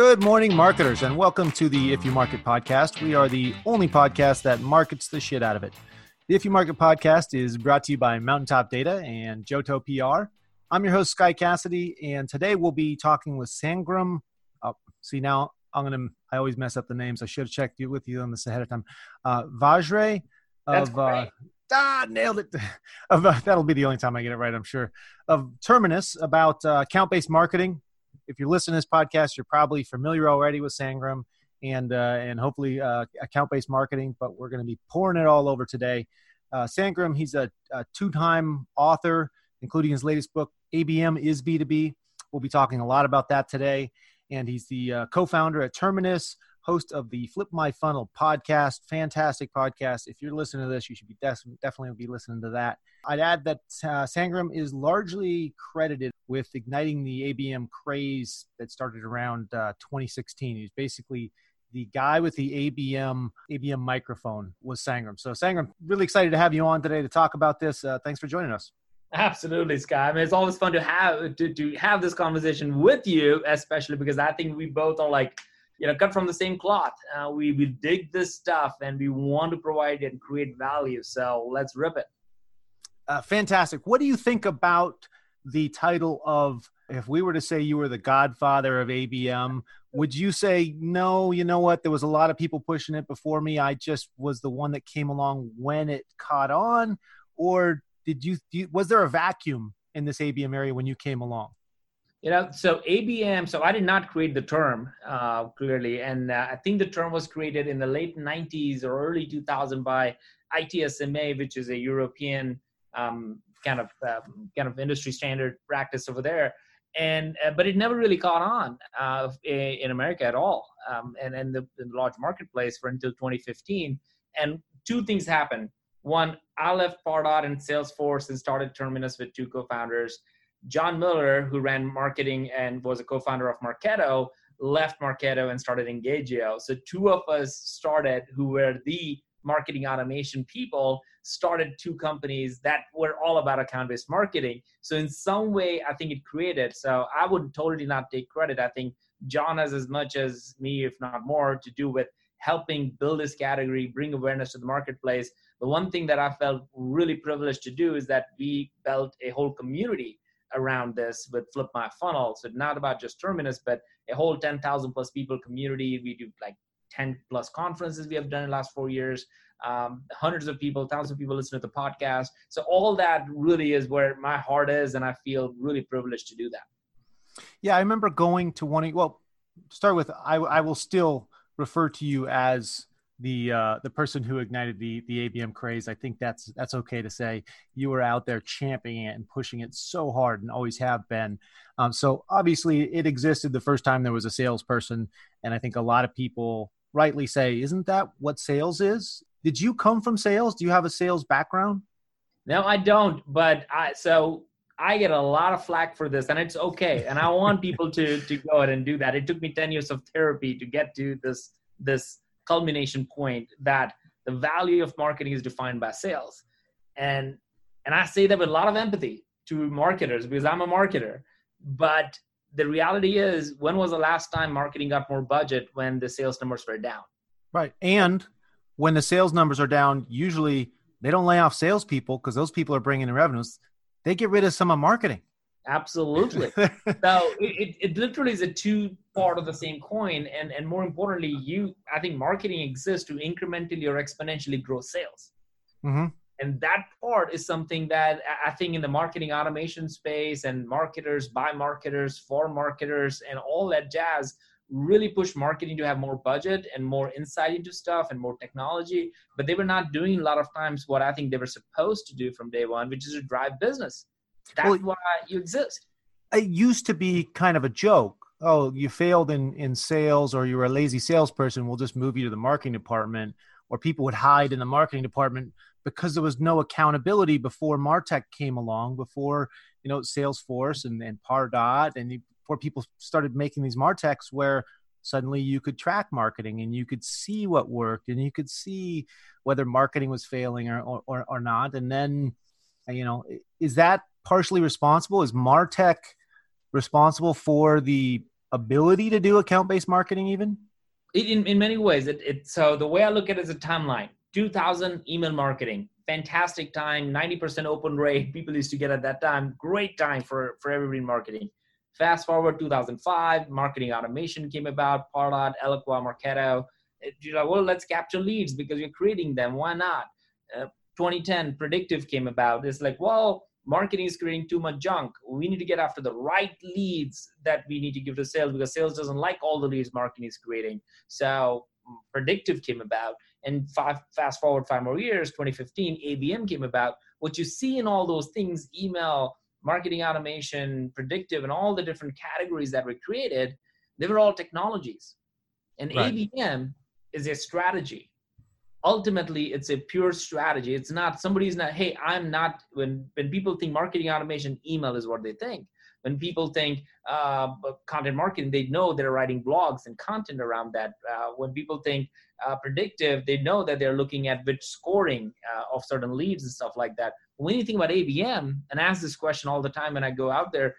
Good morning, marketers, and welcome to the If You Market podcast. We are the only podcast that markets the shit out of it. The If You Market podcast is brought to you by Mountaintop Data and Johto PR. I'm your host, Sky Cassidy, and today we'll be talking with Sangram. Oh, see, now I'm going to, I always mess up the names. I should have checked with you on this ahead of time. Uh, Vajre of, uh, ah, nailed it. of, uh, that'll be the only time I get it right, I'm sure. Of Terminus about uh, account based marketing if you're listening to this podcast, you're probably familiar already with Sangram and uh, and hopefully uh, account-based marketing. But we're going to be pouring it all over today. Uh, Sangram, he's a, a, two-time author, including his latest book, ABM is B2B. We'll be talking a lot about that today. And he's the uh, co-founder at Terminus, host of the Flip My Funnel podcast. Fantastic podcast. If you're listening to this, you should be definitely be listening to that. I'd add that uh, Sangram is largely credited with igniting the ABM craze that started around uh, 2016. He's basically the guy with the ABM ABM microphone was Sangram. So Sangram, really excited to have you on today to talk about this. Uh, thanks for joining us. Absolutely, Scott. I mean, it's always fun to have to, to have this conversation with you, especially because I think we both are like you know cut from the same cloth. Uh, we we dig this stuff and we want to provide and create value. So let's rip it. Uh, fantastic. What do you think about the title of if we were to say you were the godfather of abm would you say no you know what? There was a lot of people pushing it before me. I just was the one that came along when it caught on or did you was there a vacuum in this abm area when you came along you know, so ABM, so I did not create the term uh, clearly. And uh, I think the term was created in the late 90s or early 2000 by ITSMA, which is a European um, kind of uh, kind of industry standard practice over there. And uh, but it never really caught on uh, in America at all, um, and and the, the large marketplace for until 2015. And two things happened. One, I left Pardot and Salesforce and started Terminus with two co-founders John Miller, who ran marketing and was a co-founder of Marketo, left Marketo and started Engagio. So two of us started, who were the marketing automation people, started two companies that were all about account-based marketing. So in some way, I think it created. So I would totally not take credit. I think John has as much as me, if not more, to do with helping build this category, bring awareness to the marketplace. The one thing that I felt really privileged to do is that we built a whole community around this with Flip My Funnel. So not about just Terminus, but a whole 10,000 plus people community. We do like 10 plus conferences we have done in the last four years. Um, hundreds of people, thousands of people listen to the podcast. So all that really is where my heart is, and I feel really privileged to do that. Yeah, I remember going to one. Well, start with I, I will still refer to you as the uh, the person who ignited the the ABM craze. I think that's that's okay to say. You were out there championing it and pushing it so hard, and always have been. Um, so obviously, it existed the first time there was a salesperson, and I think a lot of people rightly say, "Isn't that what sales is?" Did you come from sales? Do you have a sales background? No, I don't. But I so I get a lot of flack for this, and it's okay. And I want people to to go ahead and do that. It took me ten years of therapy to get to this this culmination point that the value of marketing is defined by sales. And and I say that with a lot of empathy to marketers because I'm a marketer. But the reality is, when was the last time marketing got more budget when the sales numbers were down? Right. And when the sales numbers are down, usually they don't lay off salespeople because those people are bringing in revenues. They get rid of some of marketing. Absolutely. so it, it literally is a two part of the same coin. And, and more importantly, you, I think marketing exists to incrementally or exponentially grow sales. Mm-hmm. And that part is something that I think in the marketing automation space and marketers by marketers for marketers and all that jazz really push marketing to have more budget and more insight into stuff and more technology. But they were not doing a lot of times what I think they were supposed to do from day one, which is to drive business. That's well, why you exist. It used to be kind of a joke. Oh, you failed in in sales, or you were a lazy salesperson. We'll just move you to the marketing department, or people would hide in the marketing department because there was no accountability before Martech came along, before you know Salesforce and, and Pardot, and before people started making these Martechs where suddenly you could track marketing and you could see what worked and you could see whether marketing was failing or, or, or not. And then, you know, is that partially responsible? Is Martech responsible for the ability to do account based marketing even? In, in many ways. It, it, so the way I look at it is a timeline 2000 email marketing, fantastic time, 90% open rate. People used to get at that time. Great time for, for everybody in marketing. Fast forward 2005, marketing automation came about, Pardot, Eloqua, Marketo. You're like, well, let's capture leads because you're creating them. Why not? Uh, 2010, predictive came about. It's like, well, marketing is creating too much junk. We need to get after the right leads that we need to give to sales because sales doesn't like all the leads marketing is creating. So mm, predictive came about. And five, fast forward five more years, 2015, ABM came about. What you see in all those things, email, marketing automation, predictive, and all the different categories that were created, they were all technologies. And right. ABM is a strategy ultimately it's a pure strategy. It's not somebody's not hey i'm not when when people think marketing automation email is what they think. When people think uh, content marketing they know they're writing blogs and content around that. Uh, when people think uh, predictive they know that they're looking at which scoring uh, of certain leads and stuff like that. When you think about abm and ask this question all the time when i go out there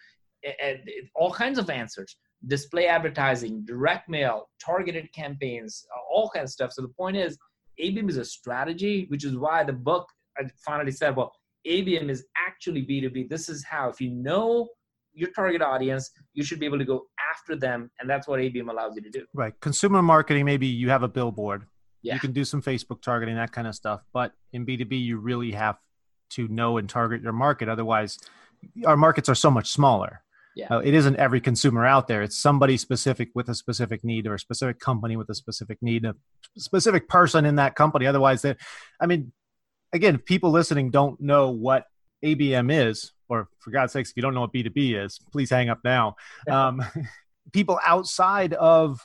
and all kinds of answers. Display advertising direct mail targeted campaigns all kinds of stuff. So the point is ABM is a strategy, which is why the book I finally said, well, ABM is actually B2B. This is how, if you know your target audience, you should be able to go after them. And that's what ABM allows you to do. Right. Consumer marketing, maybe you have a billboard. Yeah. You can do some Facebook targeting, that kind of stuff. But in B2B, you really have to know and target your market. Otherwise, our markets are so much smaller. Yeah. Uh, it isn't every consumer out there. It's somebody specific with a specific need or a specific company with a specific need, a specific person in that company. Otherwise, that, I mean, again, if people listening don't know what ABM is, or for God's sakes, if you don't know what B2B is, please hang up now. Um, people outside of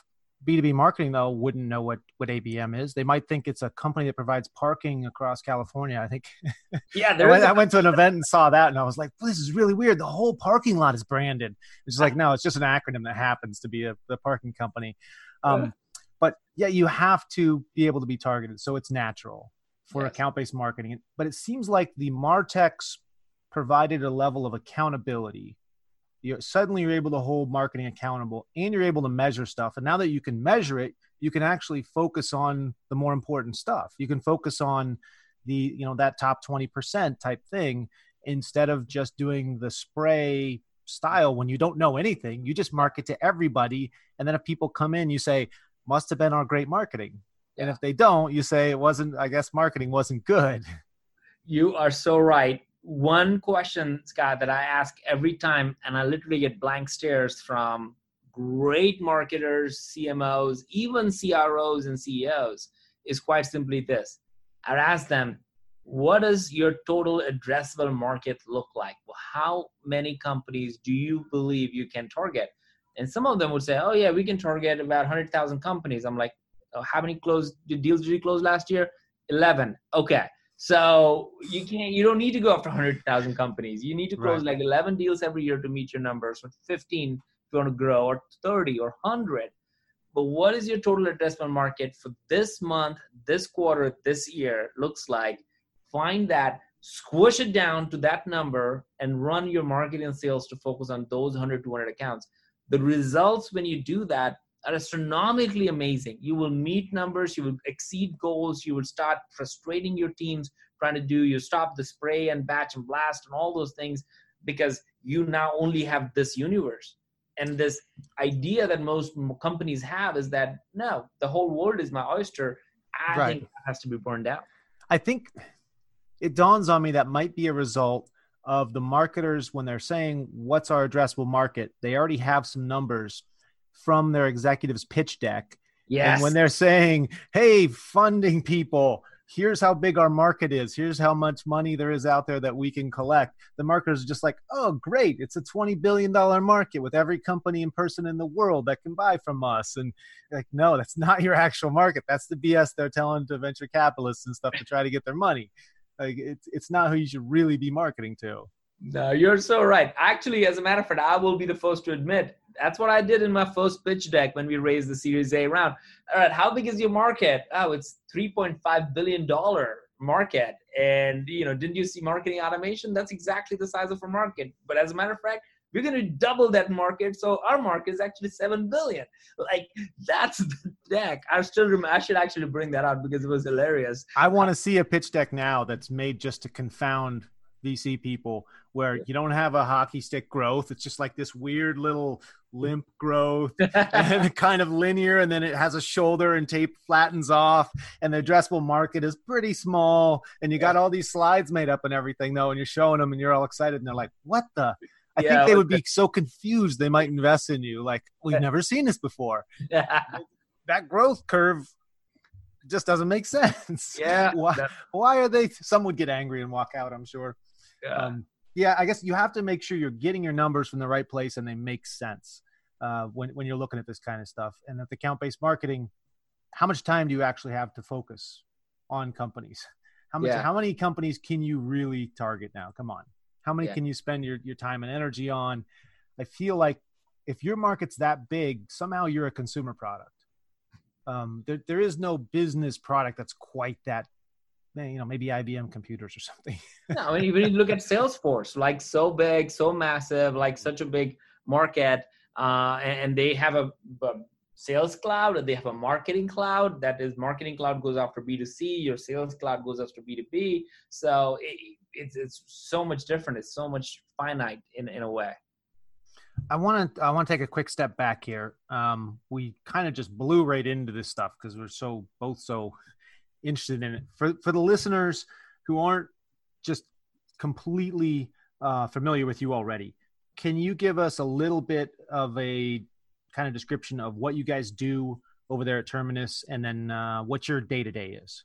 B2B marketing though wouldn't know what what ABM is. They might think it's a company that provides parking across California. I think. Yeah, I, went, went, to an event and saw that, and I was like, well, "This is really weird. The whole parking lot is branded." It's like, no, it's just an acronym that happens to be a the parking company. Um, yeah. But yeah, you have to be able to be targeted, so it's natural for yes. account based marketing. But it seems like the Martechs provided a level of accountability you suddenly you're able to hold marketing accountable and you're able to measure stuff. And now that you can measure it you can actually focus on the more important stuff. You can focus on the you know that top 20% type thing instead of just doing the spray style when you don't know anything. You just market to everybody. And then if people come in you say must have been our great marketing. Yeah. and if they don't you say it wasn't i guess marketing wasn't good. You are so right one question, Scott, that I ask every time, and I literally get blank stares from great marketers, CMOs, even CROs and CEOs, is quite simply this. I ask them, what does your total addressable market look like? Well, how many companies do you believe you can target? And some of them would say, oh, yeah, we can target about 100,000 companies. I'm like, oh, how many closed deals did you close last year? 11. Okay. So you can't, you don't need to go after 100,000 companies. You need to close right. like 11 deals every year to meet your numbers, or 15 if you want to grow, or 30 or 100. But what is your total addressable market for this month, this quarter, this year looks like? Find that, squish it down to that number, and run your marketing and sales to focus on those 100, 200 accounts. The results when you do that are astronomically amazing. You will meet numbers, you will exceed goals, you will start frustrating your teams trying to do, you stop the spray and batch and blast and all those things because you now only have this universe. And this idea that most companies have is that no, the whole world is my oyster. I right. think that has to be burned out. I think it dawns on me that might be a result of the marketers when they're saying what's our addressable market, they already have some numbers from their executives pitch deck. Yes. And when they're saying, hey, funding people, here's how big our market is. Here's how much money there is out there that we can collect. The marketers are just like, oh, great. It's a $20 billion market with every company and person in the world that can buy from us. And like, no, that's not your actual market. That's the BS they're telling to venture capitalists and stuff to try to get their money. Like, it's, it's not who you should really be marketing to. No, you're so right. Actually, as a matter of fact, I will be the first to admit that's what I did in my first pitch deck when we raised the Series A round. All right, how big is your market? Oh, it's $3.5 billion market. And, you know, didn't you see marketing automation? That's exactly the size of a market. But as a matter of fact, we're going to double that market so our market is actually 7 billion like that's the deck i still remember i should actually bring that out because it was hilarious i want to see a pitch deck now that's made just to confound vc people where you don't have a hockey stick growth it's just like this weird little limp growth and kind of linear and then it has a shoulder and tape flattens off and the addressable market is pretty small and you got all these slides made up and everything though and you're showing them and you're all excited and they're like what the I yeah, think they would be so confused they might invest in you. Like, we've never seen this before. that growth curve just doesn't make sense. Yeah. why, why are they? Some would get angry and walk out, I'm sure. Yeah. Um, yeah, I guess you have to make sure you're getting your numbers from the right place and they make sense uh, when, when you're looking at this kind of stuff. And at the account based marketing, how much time do you actually have to focus on companies? How much? Yeah. How many companies can you really target now? Come on. How many yeah. can you spend your, your time and energy on? I feel like if your market's that big, somehow you're a consumer product. Um, there, there is no business product that's quite that you know maybe IBM computers or something. no, I mean, even you look at Salesforce, like so big, so massive, like such a big market, uh, and, they have a, a, sales cloud, and they have a marketing cloud. That is, marketing cloud goes after B two C. Your sales cloud goes after B two B. So it, it's it's so much different. It's so much finite in in a way. I want to I want to take a quick step back here. Um, we kind of just blew right into this stuff because we're so both so interested in it. For for the listeners who aren't just completely uh, familiar with you already, can you give us a little bit of a kind of description of what you guys do over there at Terminus, and then uh, what your day to day is?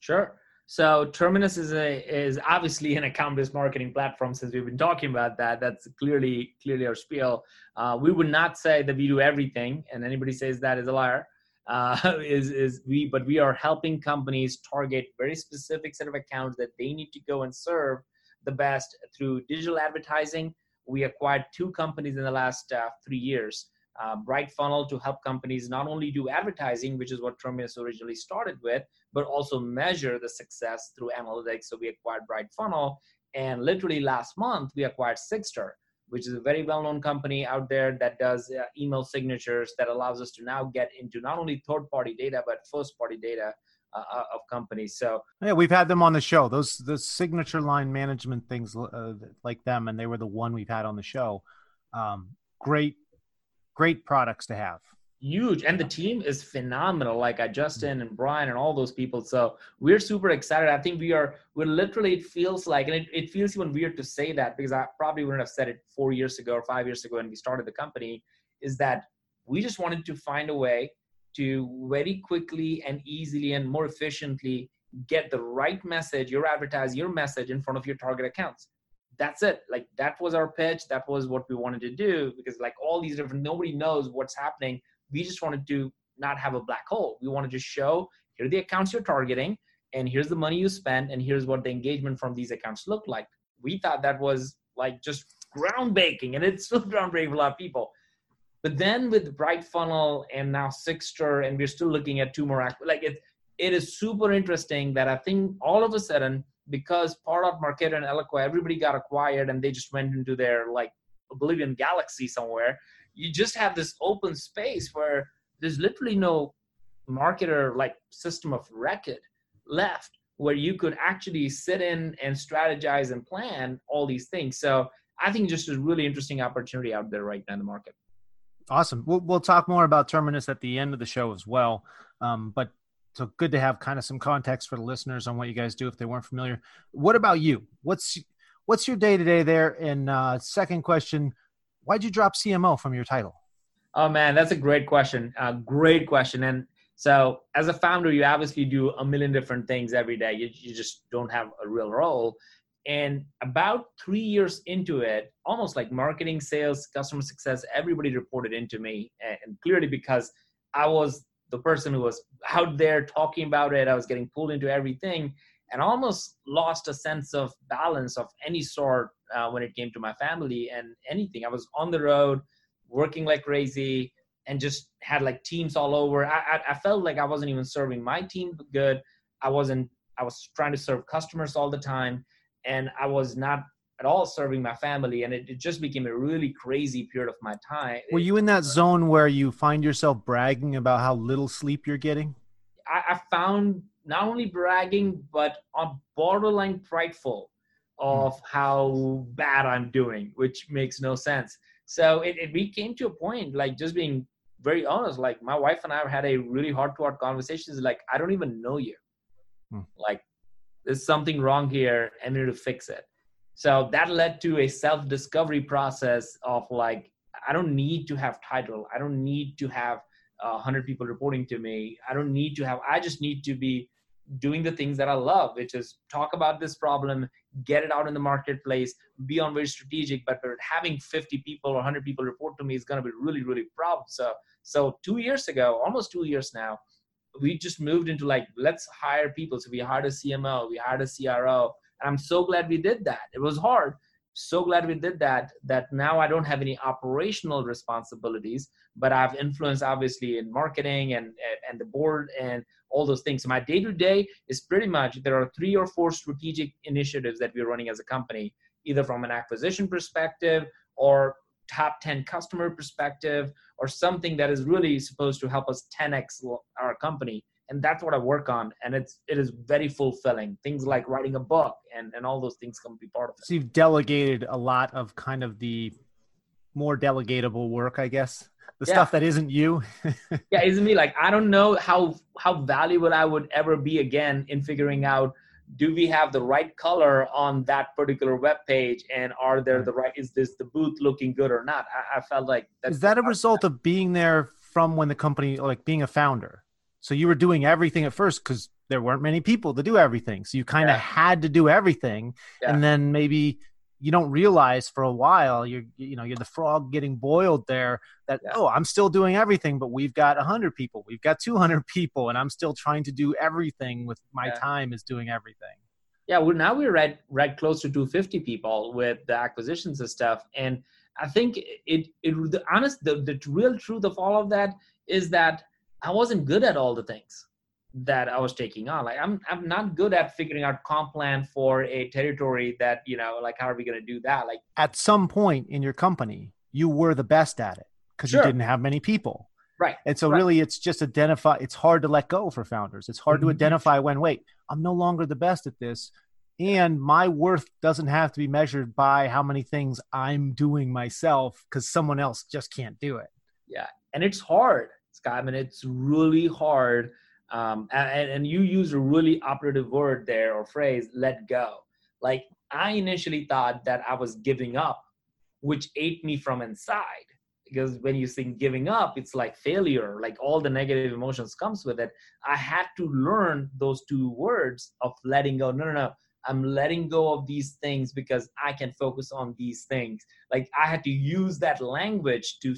Sure. So Terminus is a is obviously an account-based marketing platform. Since we've been talking about that, that's clearly clearly our spiel. Uh, we would not say that we do everything, and anybody says that is a liar. Uh, is is we but we are helping companies target very specific set of accounts that they need to go and serve the best through digital advertising. We acquired two companies in the last uh, three years uh, Bright Funnel to help companies not only do advertising, which is what Terminus originally started with, but also measure the success through analytics. So we acquired Bright Funnel, and literally last month we acquired Sigstr, which is a very well-known company out there that does uh, email signatures that allows us to now get into not only third-party data but first-party data uh, uh of companies. So yeah, we've had them on the show. Those the signature line management things uh, like them, and they were the one we've had on the show. Um, great great products to have huge and the team is phenomenal like uh, justin and brian and all those people so we're super excited. I think we are we're literally it feels like and it, it feels even weird to say that because i probably wouldn't have said it four years ago or five years ago when we started the company is that we just wanted to find a way to very quickly and easily and more efficiently get the right message your advertise your message in front of your target accounts. That's it. Like that was our pitch. That was what we wanted to do because like all these different nobody knows what's happening we just wanted to not have a black hole we wanted to show here are the accounts you're targeting and here's the money you spend and here's what the engagement from these accounts look like we thought that was like just groundbreaking and it's still groundbreaking for a lot of people but then with bright funnel and now Sigstr and we're still looking at two more like it it is super interesting that i think all of a sudden because part of Marketo and Eloqua, everybody got acquired and they just went into their like oblivion galaxy somewhere. You just have this open space where there's literally no marketer like system of record left where you could actually sit in and strategize and plan all these things. So I think just a really interesting opportunity out there right now in the market. Awesome. We'll, we'll talk more about Terminus at the end of the show as well. Um, but so good to have kind of some context for the listeners on what you guys do if they weren't familiar. What about you? What's what's your day to day there? And uh, second question, why'd you drop CMO from your title? Oh man, that's a great question. Uh, great question. And so as a founder, you obviously do a million different things every day. You, you just don't have a real role. And about three years into it, almost like marketing, sales, customer success, everybody reported into me. And clearly because I was the person who was out there talking about it. I was getting pulled into everything and almost lost a sense of balance of any sort uh, when it came to my family and anything. I was on the road, working like crazy, and just had like teams all over. I, I, I felt like I wasn't even serving my team good. I wasn't. I was trying to serve customers all the time, and I was not at all serving my family and it, it just became a really crazy period of my time were you in that zone where you find yourself bragging about how little sleep you're getting i, I found not only bragging but on borderline prideful of how bad i'm doing which makes no sense. So it, it we came to a point like just being very honest like my wife and i had a really hard to heart conversations like i don't even know you. Hmm. like there's something wrong here and need to fix it. So that led to a self discovery process of like i don't need to have title. I don't need to have uh, 100 people reporting to me. I don't need to have i just need to be doing the things that i love which is talk about this problem get it out in the marketplace be on very strategic but having 50 people or 100 people report to me is going to be really really problem. So so two years ago almost two years now we just moved into like let's hire people. So we hired a cmo we hired a cro and i'm so glad we did that. It was hard. So glad we did that that now i don't have any operational responsibilities but i've influence obviously in marketing and and the board and all those things. So my day to day is pretty much there are three or four strategic initiatives that we're running as a company either from an acquisition perspective or top 10 customer perspective or something that is really supposed to help us 10x our company. And that's what i work on and it's it is very fulfilling. Things like writing a book and and all those things can be part of it. So you've delegated a lot of kind of the more delegatable work i guess the yeah. stuff that isn't you yeah isn't me like i don't know how how valuable i would ever be again in figuring out do we have the right color on that particular web page and are there the right is this the booth looking good or not i, I felt like is that a result of being there from when the company like being a founder so you were doing everything at first because there weren't many people to do everything so you kind of yeah. had to do everything yeah. and then maybe you don't realize for a while you're you know you're the frog getting boiled there that yeah. oh i'm still doing everything but we've got 100 people we've got 200 people and i'm still trying to do everything with my yeah. time is doing everything yeah well now we're right right close to 250 people with the acquisitions and stuff and i think it it the honest the, the real truth of all of that is that i wasn't good at all the things that I was taking on. Like I'm I'm not good at figuring out comp plan for a territory that, you know, like how are we gonna do that? Like at some point in your company, you were the best at it because sure. you didn't have many people. Right. And so right. really it's just identify it's hard to let go for founders. It's hard mm-hmm. to identify when wait, I'm no longer the best at this. And my worth doesn't have to be measured by how many things I'm doing myself because someone else just can't do it. Yeah. And it's hard, Scott. I mean, it's really hard um, and, and you use a really operative word there or phrase let go. Like i initially thought that i was giving up which ate me from inside. Because when you think giving up it's like failure like all the negative emotions comes with it. I had to learn those two words of letting go. No no no. I'm letting go of these things because i can focus on these things. Like i had to use that language to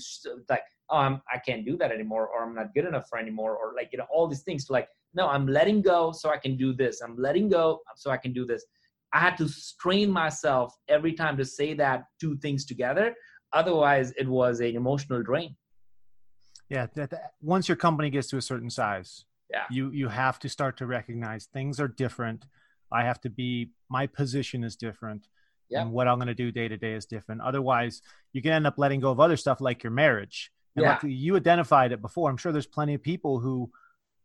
like oh I'm, i can't do that anymore or i'm not good enough for anymore or like you know all these things to like no i'm letting go so i can do this. I'm letting go so i can do this. I had to strain myself every time to say that two things together. Otherwise it was an emotional drain. Yeah that, that, once your company gets to a certain size yeah. you you have to start to recognize things are different. I have to be my position is different yeah. and what i'm going to do day to day is different. Otherwise you can end up letting go of other stuff like your marriage and yeah. like you identified it before. I'm sure there's plenty of people who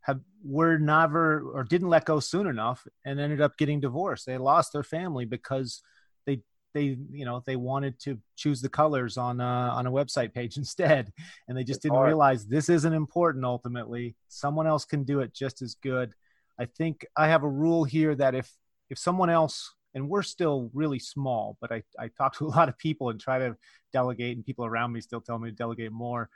have were never or didn't let go soon enough and ended up getting divorced. They lost their family because they they you know they wanted to choose the colors on a, on a website page instead, and they just it's didn't hard. realize this isn't important. Ultimately, someone else can do it just as good. I think I have a rule here that if if someone else and we're still really small, but I, I talk to a lot of people and try to delegate, and people around me still tell me to delegate more.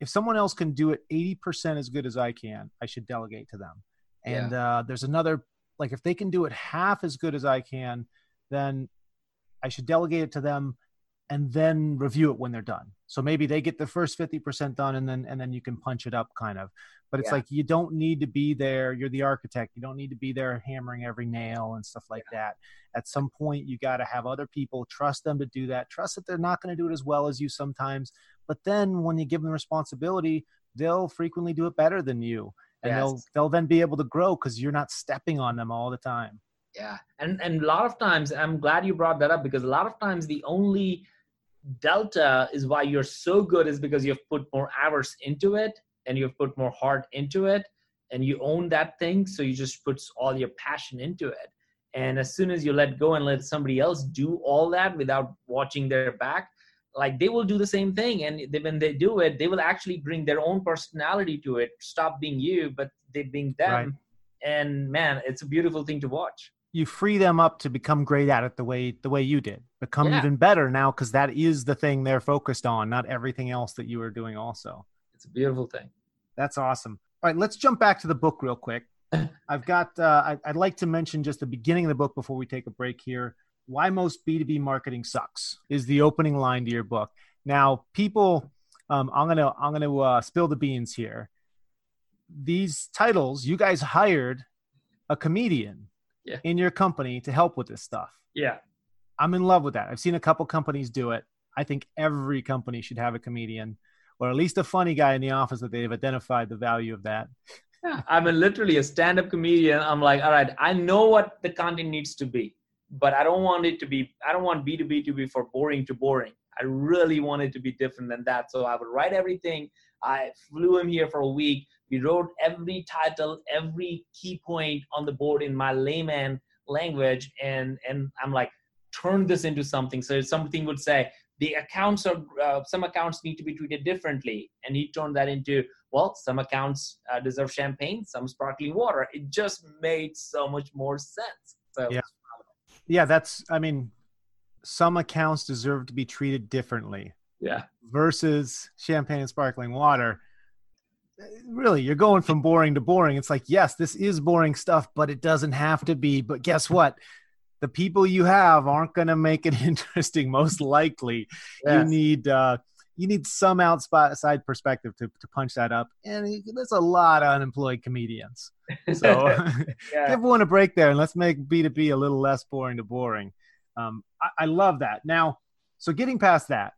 If someone else can do it 80% as good as I can, I should delegate to them. And yeah. uh, there's another, like, if they can do it half as good as I can, then I should delegate it to them and then review it when they're done. So maybe they get the first 50% done and then and then you can punch it up kind of. But it's yeah. like you don't need to be there. You're the architect. You don't need to be there hammering every nail and stuff like yeah. that. At some point you got to have other people trust them to do that. Trust that they're not going to do it as well as you sometimes, but then when you give them responsibility, they'll frequently do it better than you. And yes. they'll they'll then be able to grow cuz you're not stepping on them all the time. Yeah, and and a lot of times, I'm glad you brought that up because a lot of times the only delta is why you're so good is because you've put more hours into it and you've put more heart into it and you own that thing. So you just put all your passion into it. And as soon as you let go and let somebody else do all that without watching their back like they will do the same thing. And they, when they do it they will actually bring their own personality to it. Stop being you but they being them. Right. and man it's a beautiful thing to watch you free them up to become great at it the way the way you did. Become yeah. even better now because that is the thing they're focused on not everything else that you are doing also. It's a beautiful thing. That's awesome. All right let's jump back to the book real quick. I've got uh, I, i'd like to mention just the beginning of the book before we take a break here. Why most b2b marketing sucks is the opening line to your book. Now people um, i'm gonna i'm gonna uh, spill the beans here. These titles you guys hired a comedian yeah. in your company to help with this stuff. Yeah. I'm in love with that. I've seen a couple companies do it. I think every company should have a comedian or at least a funny guy in the office that they've identified the value of that. Yeah. I'm literally a stand up comedian. I'm like, all right, I know what the content needs to be, but I don't want it to be, I don't want B2B to be for boring to boring. I really wanted to be different than that. So I would write everything. I flew him here for a week. We wrote every title every key point on the board in my layman language and and i'm like turn this into something. So something would say the accounts are uh, some accounts need to be treated differently. And he turned that into well some accounts uh, deserve champagne some sparkling water. It just made so much more sense. So yeah. yeah that's i mean some accounts deserve to be treated differently yeah. versus champagne and sparkling water. Really you're going from boring to boring. It's like yes this is boring stuff but it doesn't have to be. But guess what? The people you have aren't going to make it interesting most likely. Yes. you need uh you need some outside perspective to, to punch that up. And there's a lot of unemployed comedians. So yeah. give one a break there and let's make b2b a little less boring to boring um, I, I love that now so getting past that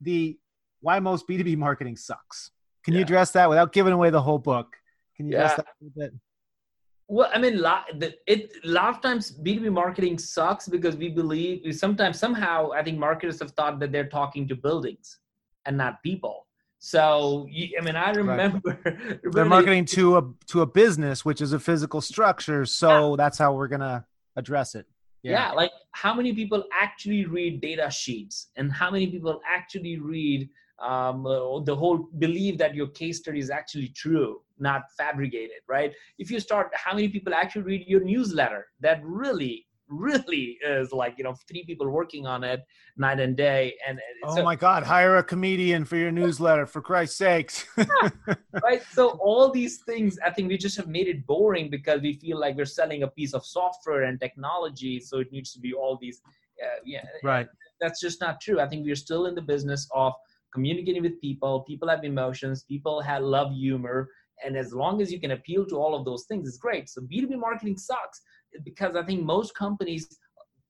the why most b2b marketing sucks can yeah. you address that without giving away the whole book? Can you yeah. address that a little bit? Well, I mean, it a lot of times B2B marketing sucks because we believe we sometimes somehow I think marketers have thought that they're talking to buildings and not people. So I mean, I remember right. they're marketing to a to a business, which is a physical structure. So yeah. that's how we're gonna address it. Yeah. yeah, like how many people actually read data sheets, and how many people actually read um, uh, the whole believe that your case study is actually true not fabricated right if you start how many people actually read your newsletter that really really is like you know three people working on it night and day and oh so, my god hire a comedian for your newsletter for christ's sakes. Right? So all these things i think we just have made it boring because we feel like we're selling a piece of software and technology so it needs to be all these uh, yeah right. that's just not true. I think we're still in the business of communicating with people. People have emotions. People have love humor. And as long as you can appeal to all of those things it's great. So b2b marketing sucks because i think most companies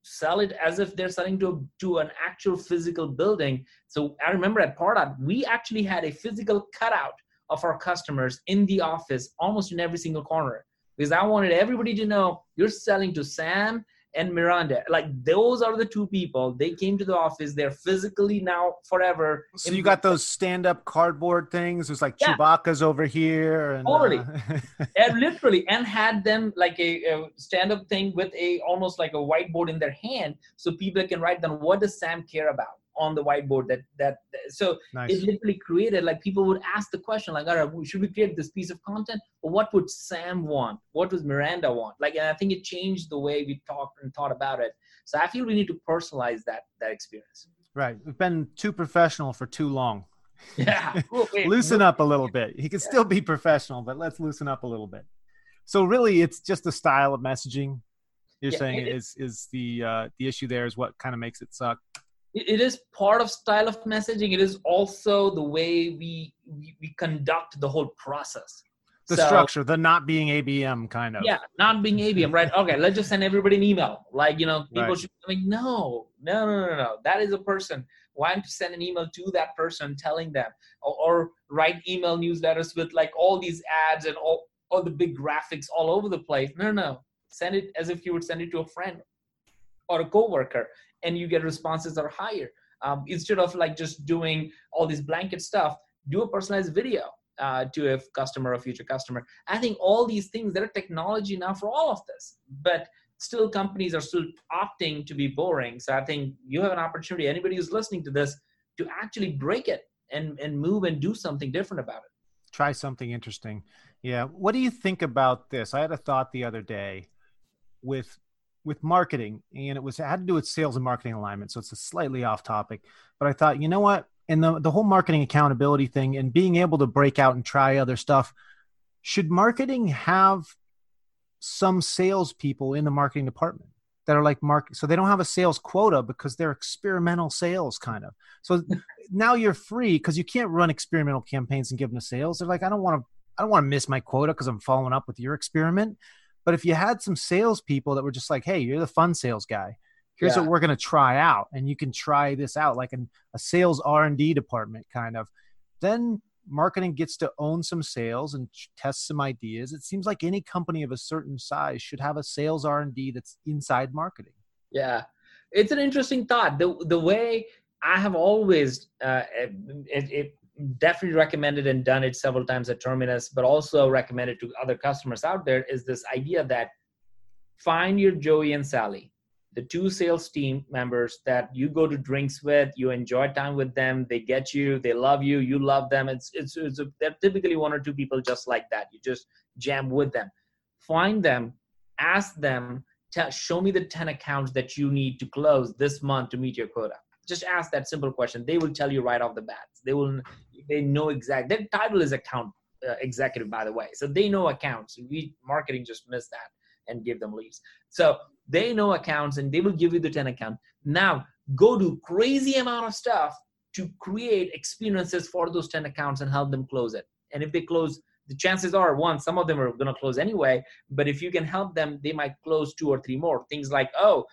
sell it as if they're selling to, to an actual physical building. So i remember at pardot we actually had a physical cutout of our customers in the office almost in every single corner. Because i wanted everybody to know you're selling to sam and Miranda. Like those are the two people. They came to the office. They're physically now forever. So you got those stand-up cardboard things. There's like yeah. Chewbacca's over here. And, totally. Uh... and literally, and had them like a, a, stand-up thing with a almost like a whiteboard in their hand, so people can write down what does Sam care about on the whiteboard that that so nice. it literally created like people would ask the question like all right should we create this piece of content? Or what would sam want? What does miranda want? Like and i think it changed the way we talked and thought about it. So i feel we need to personalize that that experience. Right. We've been too professional for too long. Yeah. Loosen up a little bit. He can yeah. still be professional but let's loosen up a little bit. So really it's just the style of messaging you're yeah, saying is. is the uh, the issue there is what kind of makes it suck it is part of style of messaging. It is also the way we we, we conduct the whole process. The so, structure the not being abm kind of. Yeah not being abm right? Okay let's just send everybody an email. Like you know people right. should i mean no no no no no that is a person. Why don't you send an email to that person telling them? Or, or write email newsletters with like all these ads and all all the big graphics all over the place. No no. Send it as if you would send it to a friend or a coworker and you get responses that are higher. Um, instead of like just doing all this blanket stuff do a personalized video uh, to a customer or future customer. I think all these things there are technology now for all of this but still companies are still opting to be boring. So i think you have an opportunity anybody who's listening to this to actually break it and and move and do something different about it. Try something interesting. Yeah. What do you think about this? I had a thought the other day with with marketing and it was it had to do with sales and marketing alignment so it's a slightly off topic but i thought you know what? And the, the whole marketing accountability thing and being able to break out and try other stuff should marketing have some salespeople in the marketing department that are like market so they don't have a sales quota because they're experimental sales kind of. So now you're free because you can't run experimental campaigns and give them to sales. They're like i don't want to i don't want to miss my quota because i'm following up with your experiment but if you had some salespeople that were just like, "Hey, you're the fun sales guy. Here's yeah. what we're going to try out, and you can try this out," like an, a sales R and D department kind of, then marketing gets to own some sales and test some ideas. It seems like any company of a certain size should have a sales R and D that's inside marketing. Yeah, it's an interesting thought. The the way I have always uh, it, it, definitely recommended and done it several times at Terminus, but also recommended to other customers out there is this idea that find your Joey and Sally, the two sales team members that you go to drinks with, you enjoy time with them, they get you, they love you, you love them. It's it's, it's a, they're typically one or two people just like that. You just jam with them. Find them, ask them, tell, show me the 10 accounts that you need to close this month to meet your quota just ask that simple question they will tell you right off the bat they will they know exact their title is account uh, executive by the way. So they know accounts. We marketing just missed that and give them leads so they know accounts and they will give you the 10 account. Now go do crazy amount of stuff to create experiences for those 10 accounts and help them close it. And if they close the chances are one some of them are going to close anyway but if you can help them they might close two or three more. Things like oh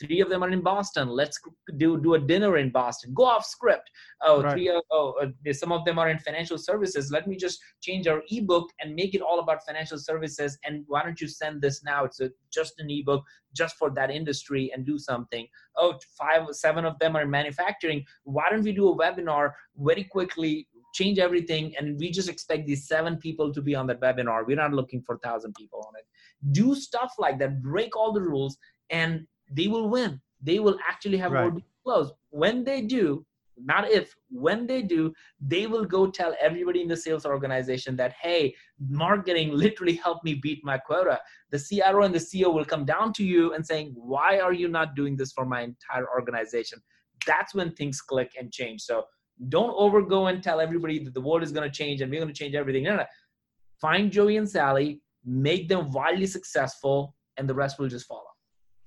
three of them are in Boston. Let's do do a dinner in Boston. Go off script. Oh, right. three of, oh, uh, some of them are in financial services. Let me just change our ebook and make it all about financial services. And why don't you send this now? It's a, just an ebook just for that industry and do something. Oh, five, seven of them are in manufacturing. Why don't we do a webinar very quickly? change everything and we just expect these seven people to be on that webinar we're not looking for thousand people on it do stuff like that break all the rules and they will win. They will actually have right. more close. When they do, not if, when they do, they will go tell everybody in the sales organization that, hey, marketing literally helped me beat my quota. The CRO and the CEO will come down to you and saying, why are you not doing this for my entire organization? That's when things click and change. So don't overgo and tell everybody that the world is going to change and we're going to change everything. No, no. Find Joey and Sally, make them wildly successful, and the rest will just follow.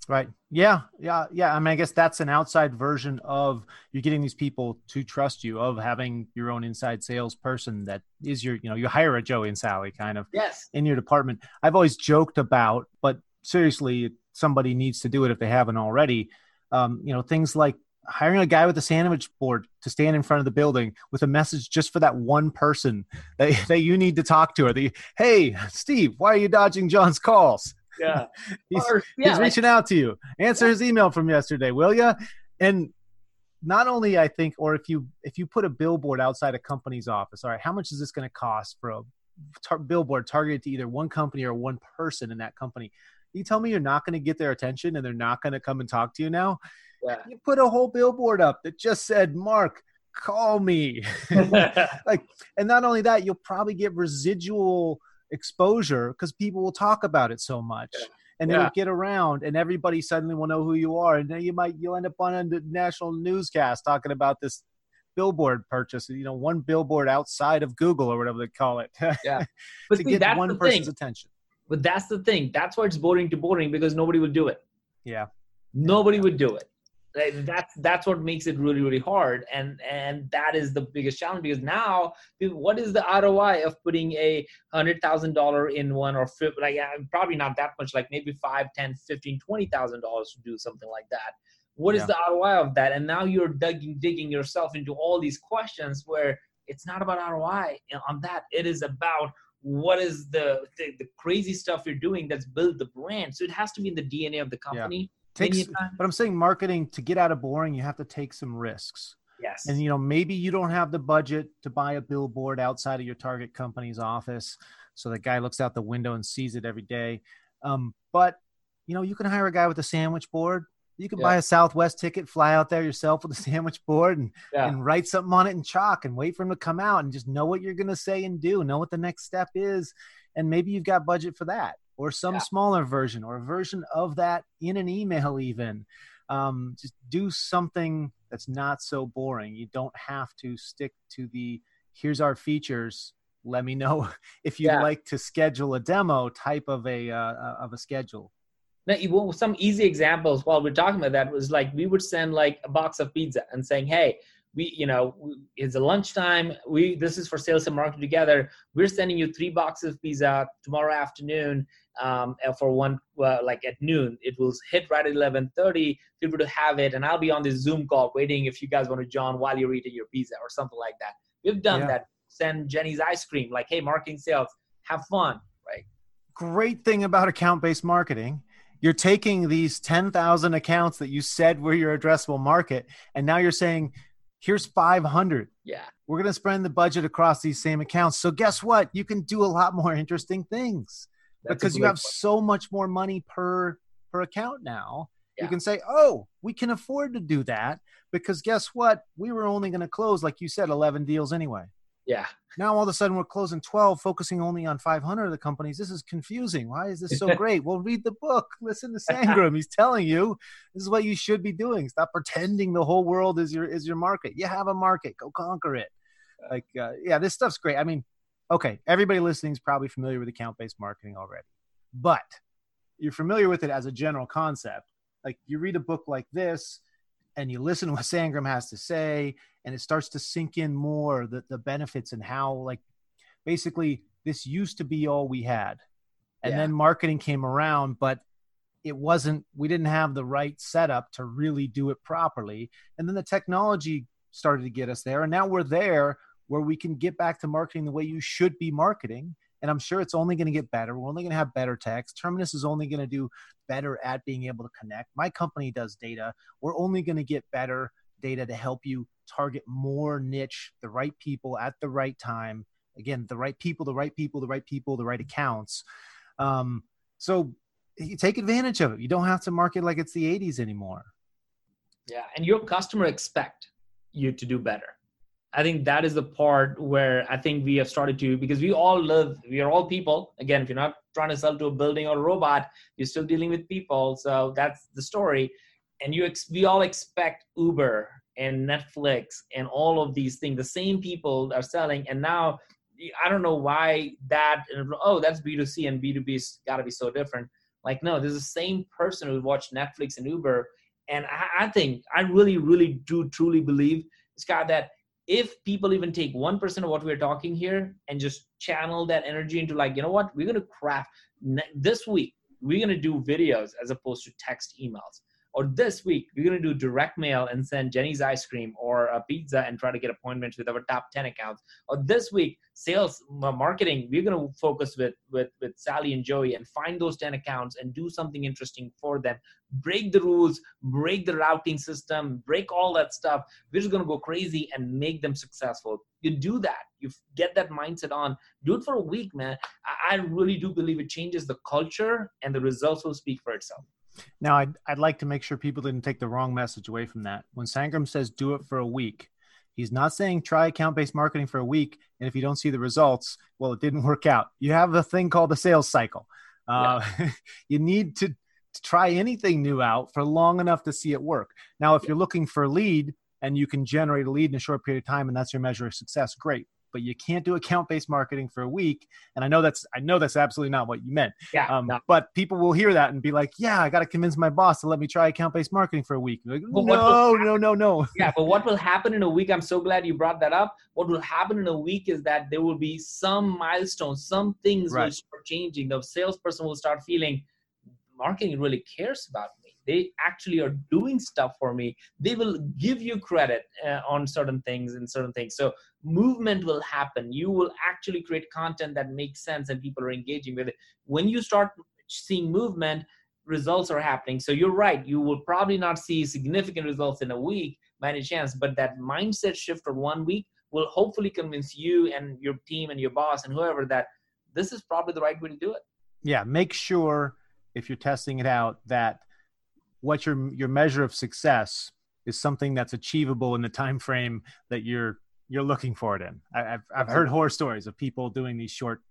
Right. Yeah. Yeah. Yeah. I mean, I guess that's an outside version of you getting these people to trust you, of having your own inside salesperson that is your, you know, you hire a Joey and Sally kind of yes. in your department. I've always joked about, but seriously, somebody needs to do it if they haven't already. Um, you know, things like hiring a guy with a sandwich board to stand in front of the building with a message just for that one person that, that you need to talk to or the hey steve why are you dodging john's calls yeah. he's, or, yeah, he's like, reaching out to you. Answer yeah. his email from yesterday, will you? And not only I think, or if you if you put a billboard outside a company's office, all right, how much is this going to cost for a tar- billboard targeted to either one company or one person in that company? You tell me you're not going to get their attention and they're not going to come and talk to you now. Yeah. You put a whole billboard up that just said, "Mark, call me." like, and not only that, you'll probably get residual exposure because people will talk about it so much. Yeah. And yeah. it'll get around, and everybody suddenly will know who you are, and then you might you'll end up on a national newscast talking about this billboard purchase. You know, one billboard outside of Google or whatever they call it. Yeah, but to see, get one person's thing. attention. But that's the thing. That's why it's boring to boring because nobody will do it. Yeah, nobody would do it that's that's what makes it really really hard. And and that is the biggest challenge because now what is the roi of putting a hundred thousand dollar in one or like probably not that much like maybe five ten fifteen twenty thousand dollars to do something like that. What yeah. is the roi of that? And now you're digging digging yourself into all these questions where it's not about roi on that. It is about what is the, the, the crazy stuff you're doing that's built the brand. So it has to be in the dna of the company. yeah. Takes, but i'm saying marketing to get out of boring you have to take some risks. Yes. And you know maybe you don't have the budget to buy a billboard outside of your target company's office so the guy looks out the window and sees it every day. Um, but you know you can hire a guy with a sandwich board. You can yeah. buy a Southwest ticket, fly out there yourself with a sandwich board, and yeah. and write something on it in chalk, and wait for him to come out, and just know what you're going to say and do, know what the next step is, and maybe you've got budget for that, or some yeah. smaller version, or a version of that in an email, even. Um, just do something that's not so boring. You don't have to stick to the here's our features. Let me know if you'd like to schedule a demo type of a uh, of a schedule. Now, some easy examples while we're talking about that was like we would send like a box of pizza and saying, "Hey, we, you know, it's a lunchtime. We this is for sales and marketing together. We're sending you three boxes of pizza tomorrow afternoon um, uh, for one uh, like at noon. It will hit right at eleven thirty. Feel free to have it, and I'll be on this Zoom call waiting if you guys want to join while you're eating your pizza or something like that. We've done yeah. that. Send Jeni's ice cream. Like, hey, marketing sales, have fun, right? Great thing about account-based marketing you're taking these 10,000 accounts that you said were your addressable market, and now you're saying, here's 500. Yeah. We're going to spread the budget across these same accounts. So guess what? You can do a lot more interesting things That's because you have point. so much more money per per account now. Yeah. You can say, "Oh, we can afford to do that because guess what? We were only going to close like you said 11 deals anyway." Yeah. Now all of a sudden we're closing 12, focusing only on 500 of the companies. This is confusing. Why is this so great? Well, read the book. Listen to Sangram. He's telling you this is what you should be doing. Stop pretending the whole world is your is your market. You have a market. Go conquer it. Like, uh, yeah, this stuff's great. I mean, okay, everybody listening is probably familiar with account-based marketing already, but you're familiar with it as a general concept. Like you read a book like this, and you listen to what Sangram has to say, and it starts to sink in more the, the benefits and how like basically this used to be all we had. And yeah. then marketing came around, but it wasn't we didn't have the right setup to really do it properly. And then the technology started to get us there. And now we're there where we can get back to marketing the way you should be marketing and I'm sure it's only going to get better. We're only going to have better text. Terminus is only going to do better at being able to connect. My company does data. We're only going to get better data to help you target more niche, the right people at the right time. Again, the right people, the right people, the right people, the right accounts. Um, so you take advantage of it. You don't have to market like it's the 80s anymore. Yeah, and your customer expect you to do better. I think that is the part where I think we have started to because we all live, we are all people. Again, if you're not trying to sell to a building or a robot, you're still dealing with people. So that's the story. And you, ex- we all expect Uber and Netflix and all of these things. The same people are selling, and now I don't know why that. Oh, that's B2C and B2B's got to be so different. Like, no, there's the same person who watched Netflix and Uber, and I, I think I really, really do truly believe, Scott, that if people even take 1% of what we're talking here and just channel that energy into like you know what we're going to craft this week we're going to do videos as opposed to text emails or this week we're going to do direct mail and send Jeni's ice cream or a pizza and try to get appointments with our top 10 accounts. Or this week sales uh, marketing we're going to focus with with with Sally and Joey and find those 10 accounts and do something interesting for them. Break the rules break the routing system break all that stuff. We're just going to go crazy and make them successful. You do that. You get that mindset on. Do it for a week man. I really do believe it changes the culture and the results will speak for itself now, I'd, I'd like to make sure people didn't take the wrong message away from that. When Sangram says do it for a week, he's not saying try account based marketing for a week. And if you don't see the results, well, it didn't work out. You have a thing called the sales cycle. Uh, yeah. you need to, to, try anything new out for long enough to see it work. Now, if you're looking for a lead and you can generate a lead in a short period of time and that's your measure of success, great but you can't do account based marketing for a week. And I know that's I know that's absolutely not what you meant. Yeah. Um, no. But people will hear that and be like, "Yeah, I got to convince my boss to let me try account based marketing for a week." Like, no, no, no, no. Yeah, but what will happen in a week? I'm so glad you brought that up. What will happen in a week is that there will be some milestones, some things right. will start changing. The salesperson will start feeling marketing really cares about me they actually are doing stuff for me they will give you credit uh, on certain things and certain things. So movement will happen. You will actually create content that makes sense and people are engaging with it. When you start seeing movement results are happening. So you're right you will probably not see significant results in a week by any chance but that mindset shift for one week will hopefully convince you and your team and your boss and whoever that this is probably the right way to do it. Yeah make sure if you're testing it out that what your your measure of success is something that's achievable in the time frame that you're you're looking for it in. I, have I've heard horror stories of people doing these short,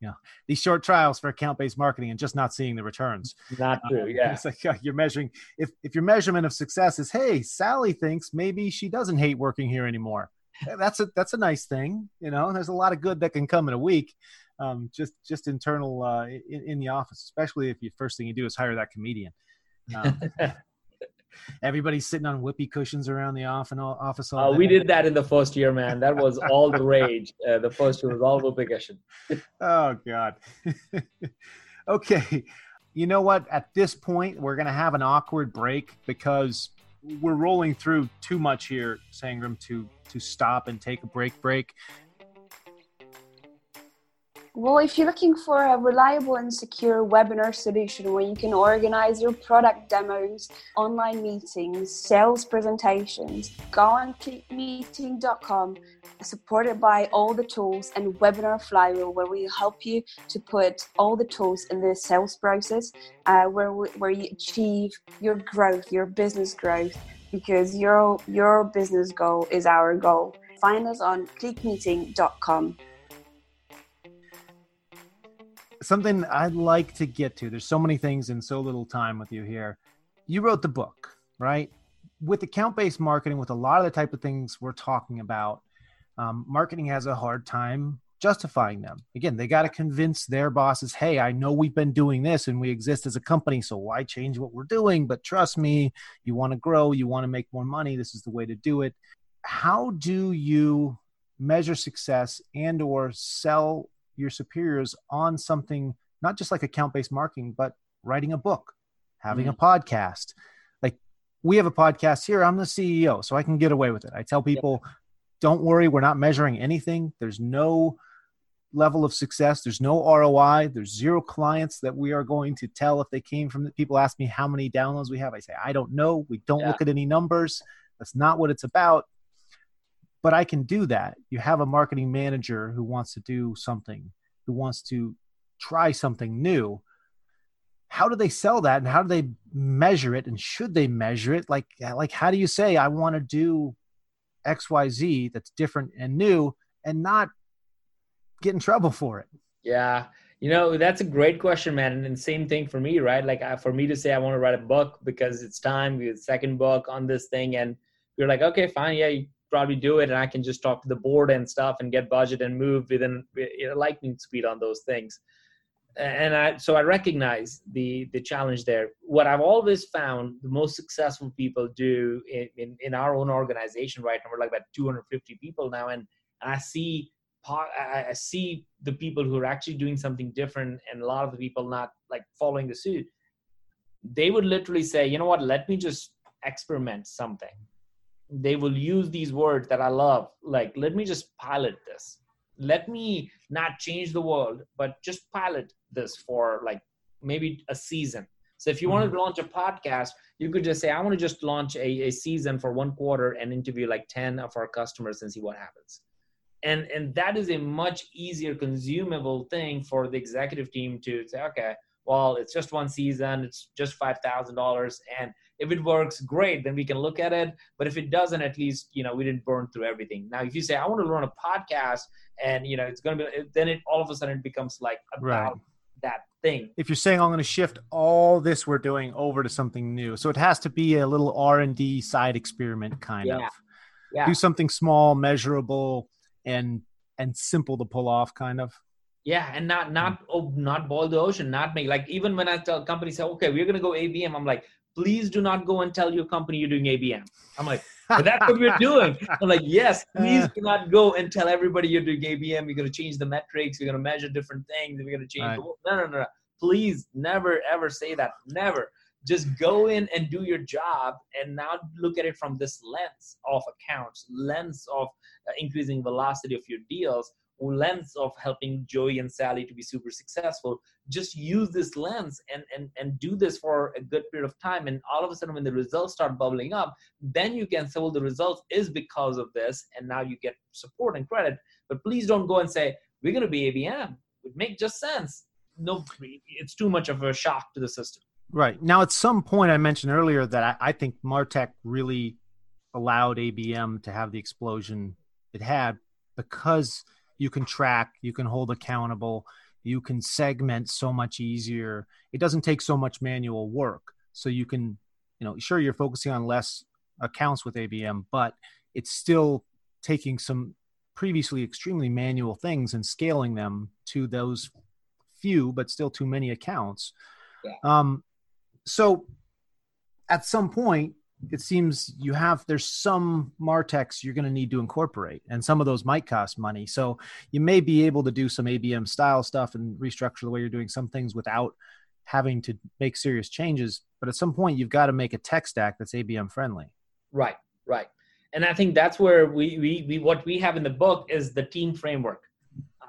you know, these short trials for account based marketing and just not seeing the returns. Not true. Um, yeah, it's like uh, you're measuring if if your measurement of success is, hey, Sally thinks maybe she doesn't hate working here anymore. That's a that's a nice thing, you know. There's a lot of good that can come in a week um, just just internal uh, in, in, the office, especially if the first thing you do is hire that comedian. Um, everybody's sitting on whoopee cushions around the office. All uh, we did that in the first year, man. That was all the rage. Uh, the first year was all whoopee cushion. oh God. okay, you know what? At this point, we're gonna have an awkward break because we're rolling through too much here, Sangram, to to stop and take a break. Break. Well, if you're looking for a reliable and secure webinar solution where you can organize your product demos, online meetings, sales presentations, go on clickmeeting.com, supported by all the tools and Webinar Flywheel, where we help you to put all the tools in the sales process, uh, where, where you achieve your growth, your business growth, because your, your business goal is our goal. Find us on clickmeeting.com something I'd like to get to. There's so many things in so little time with you here. You wrote the book, right? With account based marketing, with a lot of the type of things we're talking about, um, marketing has a hard time justifying them. Again, they got to convince their bosses, hey, I know we've been doing this and we exist as a company, so why change what we're doing? But trust me, you want to grow, you want to make more money, this is the way to do it. How do you measure success and or sell your superiors on something not just like account based marketing, but writing a book, having mm. a podcast. Like we have a podcast here. I'm the CEO, so I can get away with it. I tell people, yep. don't worry, we're not measuring anything. There's no level of success. There's no ROI. There's zero clients that we are going to tell if they came from the people ask me how many downloads we have. I say, I don't know. We don't yeah. look at any numbers. That's not what it's about but I can do that. You have a marketing manager who wants to do something, who wants to try something new. How do they sell that and how do they measure it and should they measure it? Like like how do you say I want to do XYZ that's different and new and not get in trouble for it? Yeah. You know, that's a great question, man. And same thing for me, right? Like for me to say I want to write a book because it's time, we second book on this thing and you're like, okay, fine, yeah, probably do it and I can just talk to the board and stuff and get budget and move within you know, lightning speed on those things. And I, so I recognize the, the challenge there. What I've always found the most successful people do in, in, in our own organization right now, we're like about 250 people now. And I see, I see the people who are actually doing something different and a lot of the people not like following the suit. They would literally say, you know what, let me just experiment something they will use these words that I love. Like, let me just pilot this. Let me not change the world, but just pilot this for like maybe a season. So if you mm-hmm. wanted to launch a podcast, you could just say, I want to just launch a, a season for one quarter and interview like 10 of our customers and see what happens. And and that is a much easier consumable thing for the executive team to say, okay, well, it's just one season, it's just five thousand dollars, and if it works great then we can look at it but if it doesn't at least you know we didn't burn through everything now if you say i want to run a podcast and you know it's going to be then it all of a sudden it becomes like about right. that thing if you're saying i'm going to shift all this we're doing over to something new so it has to be a little r&d side experiment kind yeah. of yeah. do something small measurable and and simple to pull off kind of yeah and not not oh, not boil the ocean not make like even when i tell companies say okay we're going to go abm i'm like please do not go and tell your company you're doing ABM. I'm like, but that's what we're doing. I'm like, yes, please uh. do not go and tell everybody you're doing ABM. You're going to change the metrics. You're going to measure different things. We're going to change. Right. The, no, no, no, no. Please never, ever say that. Never. just go in and do your job and now look at it from this lens of accounts lens of uh, increasing velocity of your deals lens of helping joey and sally to be super successful. Just use this lens and, and and do this for a good period of time. And all of a sudden when the results start bubbling up then you can say well the results is because of this and now you get support and credit. But please don't go and say we're going to be abm it makes just sense. No it's too much of a shock to the system. Right. Now, at some point, I mentioned earlier that I, I think Martech really allowed ABM to have the explosion it had because you can track, you can hold accountable, you can segment so much easier. It doesn't take so much manual work. So you can, you know, sure, you're focusing on less accounts with ABM, but it's still taking some previously extremely manual things and scaling them to those few, but still too many accounts. Yeah. Um, so at some point it seems you have there's some martechs you're going to need to incorporate and some of those might cost money. So you may be able to do some abm style stuff and restructure the way you're doing some things without having to make serious changes but at some point you've got to make a tech stack that's abm friendly. Right right. And i think that's where we we, we what we have in the book is the team framework.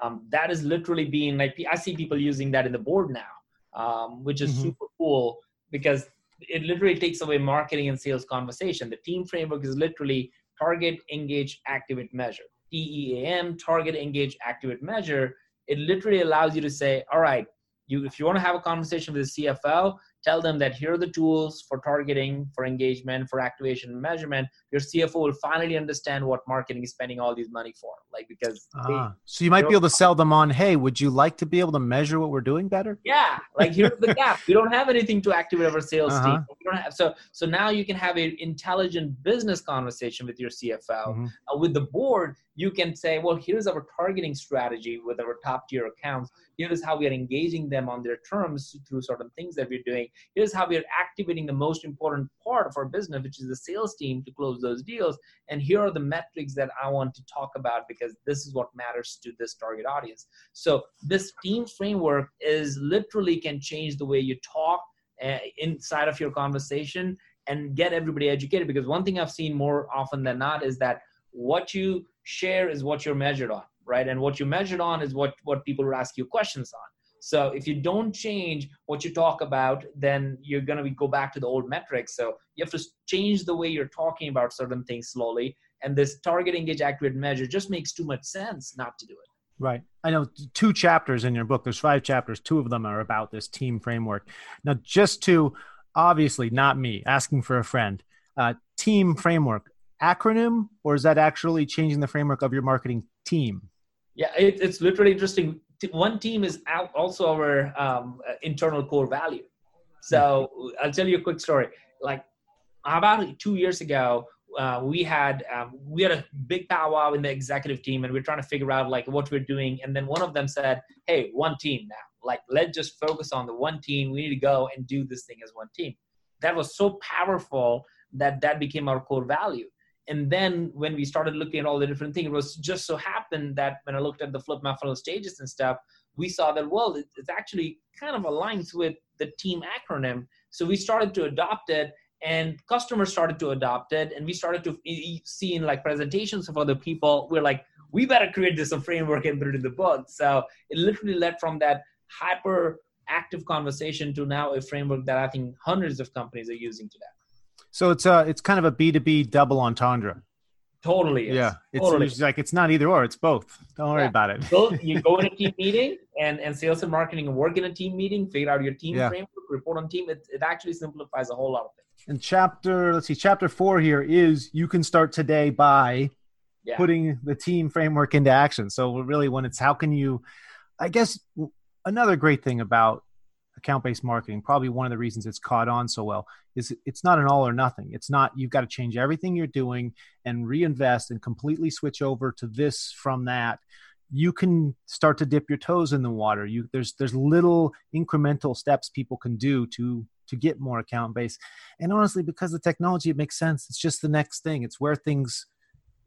Um, that is literally being like i see people using that in the board now um, which is mm-hmm. super cool because it literally takes away marketing and sales conversation. The team framework is literally target, engage, activate, measure. TEAM, target, engage, activate, measure. It literally allows you to say, all right, you if you want to have a conversation with the CFO, tell them that here are the tools for targeting, for engagement, for activation and measurement. Your CFO will finally understand what marketing is spending all this money for. Like because ah, they, so you might be able to sell them on, hey, would you like to be able to measure what we're doing better? Yeah, like here's the gap. We don't have anything to activate our sales uh-huh. team. We don't have so so now you can have an intelligent business conversation with your CFO. Mm-hmm. Uh, with the board, you can say, well, here's our targeting strategy with our top tier accounts. Here's how we are engaging them on their terms through certain things that we're doing. Here's how we're activating the most important part of our business which is the sales team to close those deals. And here are the metrics that i want to talk about because this is what matters to this target audience. So this team framework is literally can change the way you talk uh, inside of your conversation and get everybody educated. Because one thing i've seen more often than not is that what you share is what you're measured on right and what you measured on is what what people ask you questions on so if you don't change what you talk about, then you're going to go back to the old metrics. So you have to change the way you're talking about certain things slowly. And this target, engage, accurate measure just makes too much sense not to do it. Right. I know two chapters in your book. There's five chapters. Two of them are about this team framework. Now, just to obviously not me asking for a friend, uh, team framework acronym, or is that actually changing the framework of your marketing team? Yeah, it, it's literally interesting one team is also our um, internal core value. So I'll tell you a quick story. Like about two years ago, uh, we had um, we had a big powwow in the executive team, and we are trying to figure out like what we're doing. And then one of them said, "Hey, one team now. Like let's just focus on the one team. We need to go and do this thing as one team." That was so powerful that that became our core value and then when we started looking at all the different things, it was just so happened that when I looked at the flip my funnel stages and stuff, we saw that well, it, it's actually kind of aligns with the team acronym. So we started to adopt it, and customers started to adopt it, and we started to see in like presentations of other people. We're like, we better create this a framework and put it in the book. So it literally led from that hyper active conversation to now a framework that I think hundreds of companies are using today. So it's uh it's kind of a B two B double entendre. Totally. Is. Yeah. It's, totally. it's, like it's not either or. It's both. Don't worry yeah. about it. so you go in a team meeting and and sales and marketing work in a team meeting, figure out your team yeah. framework, report on team. It it actually simplifies a whole lot of things. And chapter let's see, chapter four here is you can start today by yeah. putting the team framework into action. So really, when it's how can you, I guess another great thing about account based marketing, probably one of the reasons it's caught on so well, is it's not an all or nothing. It's not you've got to change everything you're doing and reinvest and completely switch over to this from that. You can start to dip your toes in the water. You there's there's little incremental steps people can do to to get more account based. And honestly, because the technology, it makes sense. It's just the next thing. It's where things,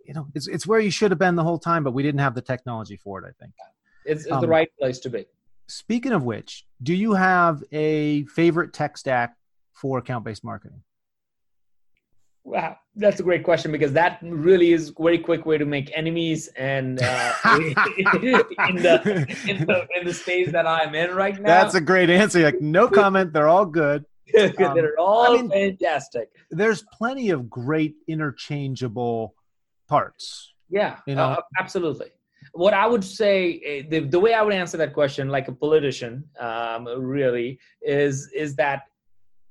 you know, it's it's where you should have been the whole time, but we didn't have the technology for it. I think it's, it's um, the right place to be. Speaking of which, do you have a favorite tech stack for account based marketing? Wow, that's a great question because that really is a very quick way to make enemies and uh, in, the, in the in the stage that I'm in right now. That's a great answer. Like no comment. They're all good. Um, They're all I mean, fantastic. There's plenty of great interchangeable parts. Yeah, you know? Uh, absolutely. What I would say, eh, the, the way I would answer that question, like a politician, um, really, is is that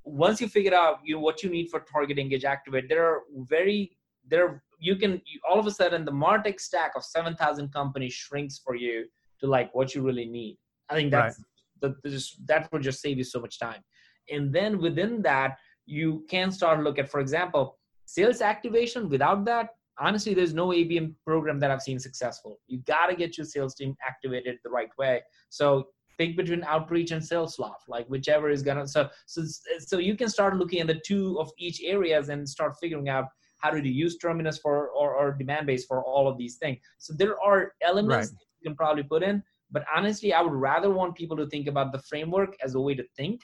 once you figure out you know, what you need for target engage activate there are very there you can you, all of a sudden the martech stack of 7000 companies shrinks for you to like what you really need i think that's right. the, just, that would just save you so much time and then within that you can start look at for example sales activation without that honestly there's no abm program that i've seen successful. You got to get your sales team activated the right way. So pick between outreach and SalesLoft like whichever is gonna so so so you can start looking at the two of each areas and start figuring out how to use terminus for or, or Demandbase for all of these things. So there are elements right. you can probably put in but honestly i would rather want people to think about the framework as a way to think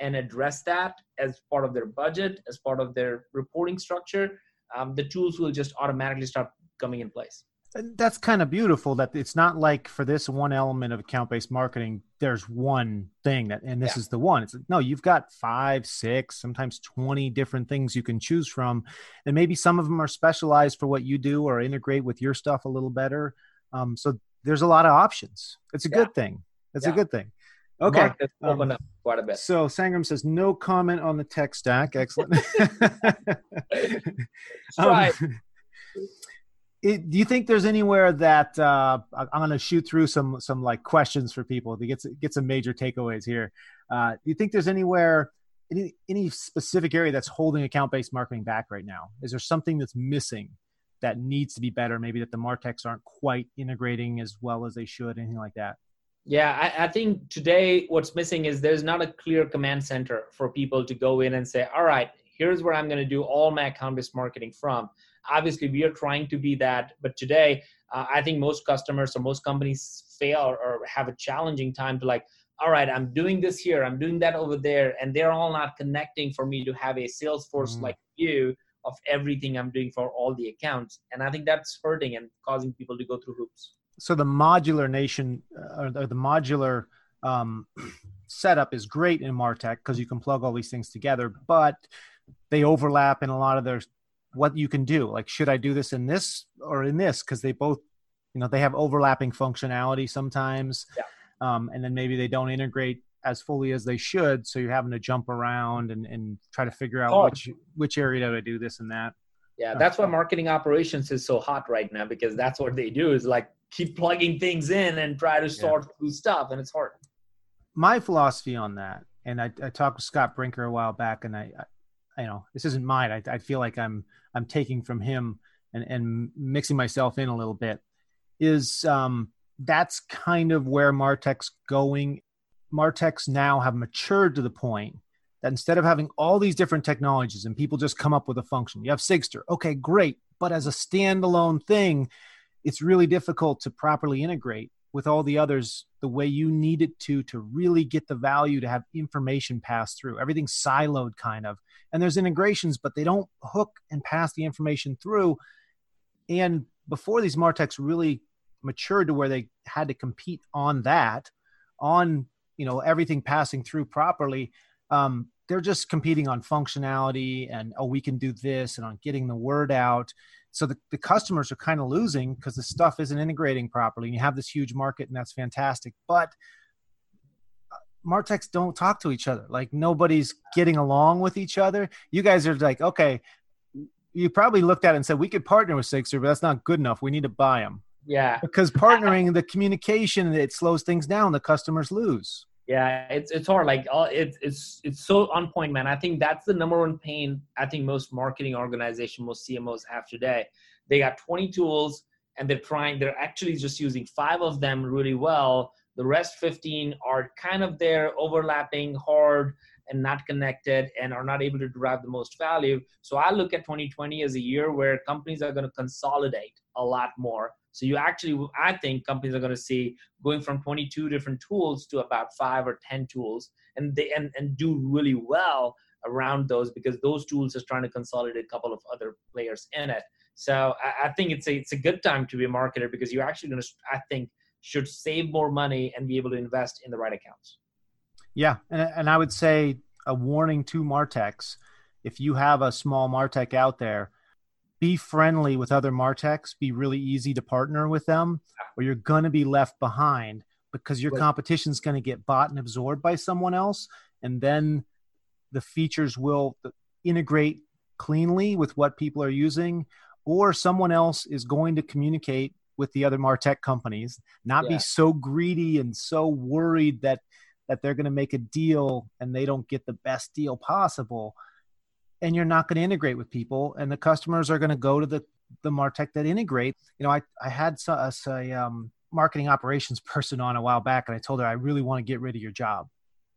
and address that as part of their budget as part of their reporting structure um, the tools will just automatically start coming in place that's kind of beautiful that it's not like for this one element of account-based marketing there's one thing that and this yeah. is the one it's no you've got five six sometimes 20 different things you can choose from and maybe some of them are specialized for what you do or integrate with your stuff a little better um, so there's a lot of options it's a yeah. good thing it's yeah. a good thing okay um, quite a bit. so sangram says no comment on the tech stack excellent um, it, do you think there's anywhere that uh, I'm going to shoot through some some like questions for people to get get some major takeaways here? Uh, do you think there's anywhere any any specific area that's holding account based marketing back right now? Is there something that's missing that needs to be better? Maybe that the Martechs aren't quite integrating as well as they should, anything like that? Yeah, I, I, think today what's missing is there's not a clear command center for people to go in and say, all right, here's where I'm going to do all my account based marketing from. Obviously, we are trying to be that, but today, uh, I think most customers or most companies fail or, or have a challenging time to like, all right, I'm doing this here, I'm doing that over there, and they're all not connecting for me to have a Salesforce mm. like view of everything I'm doing for all the accounts. And I think that's hurting and causing people to go through hoops. So the modular nation uh, or the modular um, setup is great in Martech because you can plug all these things together, but they overlap in a lot of their what you can do. Like, should I do this in this or in this? Because they both, you know, they have overlapping functionality sometimes, yeah. um, and then maybe they don't integrate as fully as they should. So you're having to jump around and, and try to figure out oh. which which area to do this and that. Yeah, that's why marketing operations is so hot right now because that's what they do is like keep plugging things in and try to sort yeah. through stuff, and it's hard. My philosophy on that, and I, I talked with Scott Brinker a while back, and I, you know this isn't mine I, I feel like i'm i'm taking from him and and mixing myself in a little bit is um that's kind of where martech's going martechs now have matured to the point that instead of having all these different technologies and people just come up with a function you have Sigstr. Okay great. But as a standalone thing it's really difficult to properly integrate with all the others the way you need it to to really get the value to have information pass through. Everything's siloed kind of. And there's integrations but they don't hook and pass the information through. And before these martechs really matured to where they had to compete on that on you know everything passing through properly um, they're just competing on functionality and oh we can do this and on getting the word out. So the, the customers are kind of losing because the stuff isn't integrating properly and you have this huge market and that's fantastic. But uh, martechs don't talk to each other. Like nobody's getting along with each other. You guys are like okay you probably looked at it and said we could partner with Sigstr but that's not good enough. We need to buy them yeah. Because partnering the communication it slows things down. The customers lose yeah it's it's hard like it's it's it's so on point man. I think that's the number one pain i think most marketing organization most cmos have today. They got 20 tools and they're trying they're actually just using five of them really well. The rest 15 are kind of there overlapping hard and not connected and are not able to derive the most value so i look at 2020 as a year where companies are going to consolidate a lot more so you actually, I think companies are going to see going from 22 different tools to about five or 10 tools, and they and, and do really well around those because those tools is trying to consolidate a couple of other players in it. So I, I think it's a it's a good time to be a marketer because you're actually going to I think should save more money and be able to invest in the right accounts. Yeah, and and I would say a warning to Martechs: if you have a small Martech out there, be friendly with other Martechs. Be really easy to partner with them, or you're going to be left behind because your competition is going to get bought and absorbed by someone else, and then the features will integrate cleanly with what people are using, or someone else is going to communicate with the other martech companies not yeah. be so greedy and so worried that that they're going to make a deal and they don't get the best deal possible. And you're not going to integrate with people and the customers are going to go to the the martech that integrate. You know i i had a, a um, marketing operations person on a while back and i told her i really want to get rid of your job.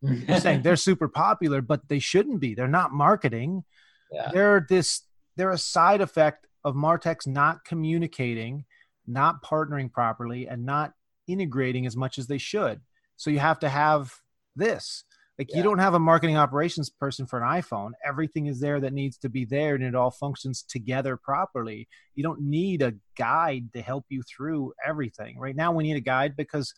You're saying they're super popular but they shouldn't be. They're not marketing. Yeah. they're this they're a side effect of martechs not communicating not partnering properly and not integrating as much as they should. So you have to have this. Like yeah. you don't have a marketing operations person for an iPhone. Everything is there that needs to be there and it all functions together properly. You don't need a guide to help you through everything. Right now we need a guide because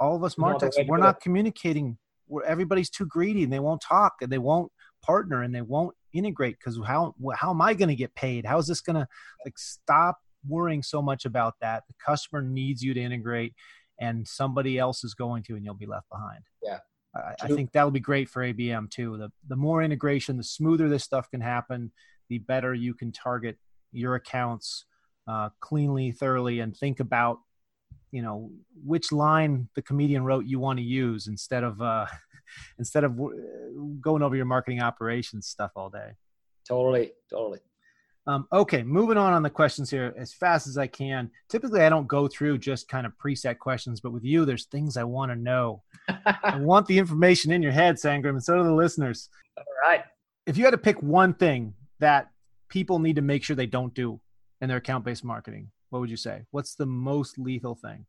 all of us Martechs, we're not communicating. We're, everybody's too greedy and they won't talk and they won't partner and they won't integrate because how how am I going to get paid? How is this going to like stop worrying so much about that. The customer needs you to integrate, and somebody else is going to, and you'll be left behind. Yeah. I, I think that'll be great for ABM too. The the more integration, the smoother this stuff can happen, the better you can target your accounts uh, cleanly, thoroughly, and think about you know which line the comedian wrote you want to use instead of uh, instead of going over your marketing operations stuff all day. Totally, totally. Um, okay, moving on on the questions here as fast as I can. Typically, I don't go through just kind of preset questions, but with you, there's things I want to know. I want the information in your head, Sangram, and so do the listeners. All right. If you had to pick one thing that people need to make sure they don't do in their account based marketing, what would you say? What's the most lethal thing?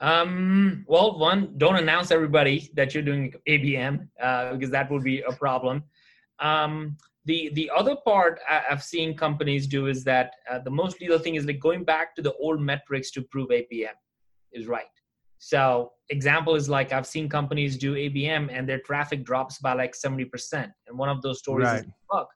Um, well, one, don't announce everybody that you're doing ABM uh, because that would be a problem. Um, the the other part I've seen companies do is that uh, the most lethal thing is like going back to the old metrics to prove ABM is right. So example is like I've seen companies do ABM and their traffic drops by like seventy percent, and one of those stories right. is fuck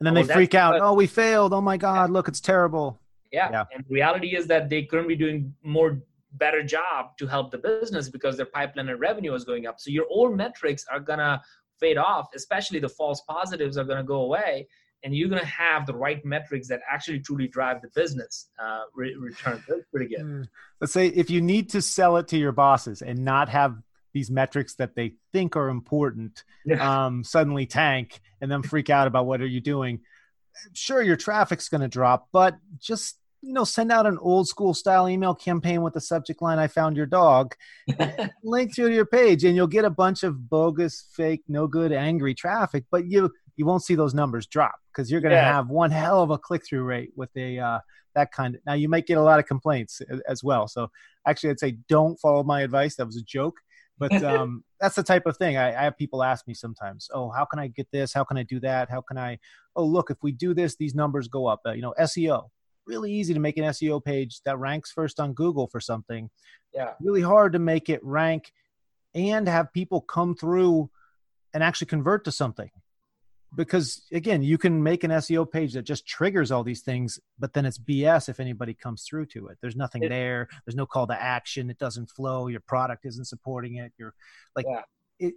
And then oh, they freak out. oh, we failed. Oh my God, look, it's terrible. Yeah. yeah. And reality is that they couldn't be doing more better job to help the business because their pipeline and revenue is going up. So your old metrics are gonna fade off, especially the false positives are going to go away. And you're going to have the right metrics that actually truly drive the business uh, re- return. That's pretty good. Mm. Let's say if you need to sell it to your bosses and not have these metrics that they think are important yeah. um, suddenly tank and then freak out about what are you doing sure your traffic's going to drop but just you know, send out an old school style email campaign with the subject line, I found your dog, link to your page, and you'll get a bunch of bogus, fake, no good, angry traffic, but you you won't see those numbers drop because you're going to yeah. have one hell of a click through rate with a uh, that kind of. Now you might get a lot of complaints as well. So actually, I'd say don't follow my advice. That was a joke. But um, that's the type of thing I, I have people ask me sometimes. Oh, how can I get this? How can I do that? How can I? Oh, look, if we do this, these numbers go up. Uh, you know, SEO really easy to make an SEO page that ranks first on Google for something. Yeah. Really hard to make it rank and have people come through and actually convert to something. Because again, you can make an SEO page that just triggers all these things, but then it's BS if anybody comes through to it. There's nothing there. There's no call to action. It doesn't flow. Your product isn't supporting it. You're like yeah. it,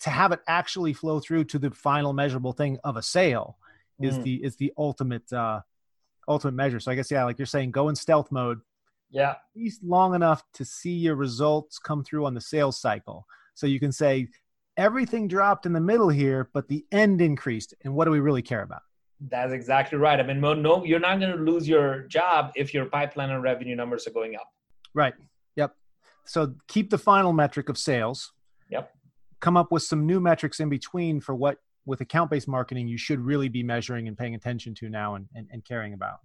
to have it actually flow through to the final measurable thing of a sale is mm. the is the ultimate uh, ultimate measure. So I guess yeah, like you're saying, go in stealth mode. Yeah. At least long enough to see your results come through on the sales cycle. So you can say everything dropped in the middle here, but the end increased. And what do we really care about? That's exactly right. I mean, no, you're not going to lose your job if your pipeline and revenue numbers are going up. Right. Yep. So keep the final metric of sales. Yep. Come up with some new metrics in between for what with account based marketing you should really be measuring and paying attention to now and, and, and caring about.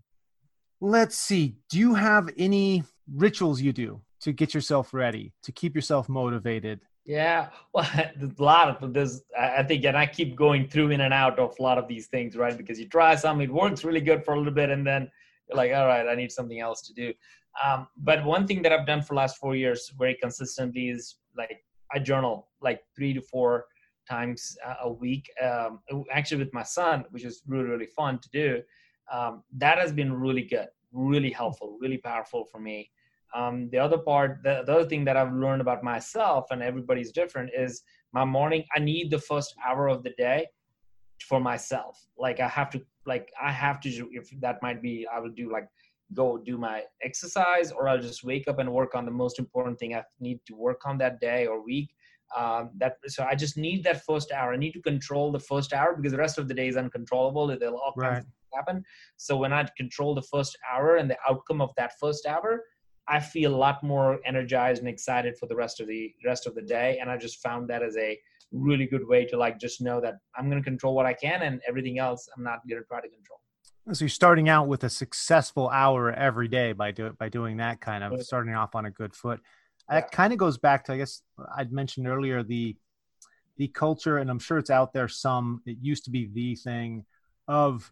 Let's see. Do you have any rituals you do to get yourself ready, to keep yourself motivated Yeah, well, a lot of there's. I think, and I keep going through in and out of a lot of these things, right? Because you try something, it works really good for a little bit, and then you're like, all right, I need something else to do. Um, but one thing that I've done for last four years very consistently is like I journal like three to four times a week. Um, actually, with my son, which is really really fun to do. Um, that has been really good, really helpful, really powerful for me. Um, the other part, the, the other thing that I've learned about myself, and everybody's different, is my morning. I need the first hour of the day for myself. Like I have to, like I have to. If that might be, I will do like go do my exercise, or I'll just wake up and work on the most important thing I need to work on that day or week. Um, that so I just need that first hour. I need to control the first hour because the rest of the day is uncontrollable. There'll all kinds right. happen. So when I control the first hour and the outcome of that first hour, I feel a lot more energized and excited for the rest of the rest of the day. And I just found that as a really good way to like just know that I'm going to control what I can and everything else I'm not going to try to control. So you're starting out with a successful hour every day by do, by doing that kind of starting off on a good foot. Yeah. That kind of goes back to I guess I'd mentioned earlier the the culture, and I'm sure it's out there. Some it used to be the thing of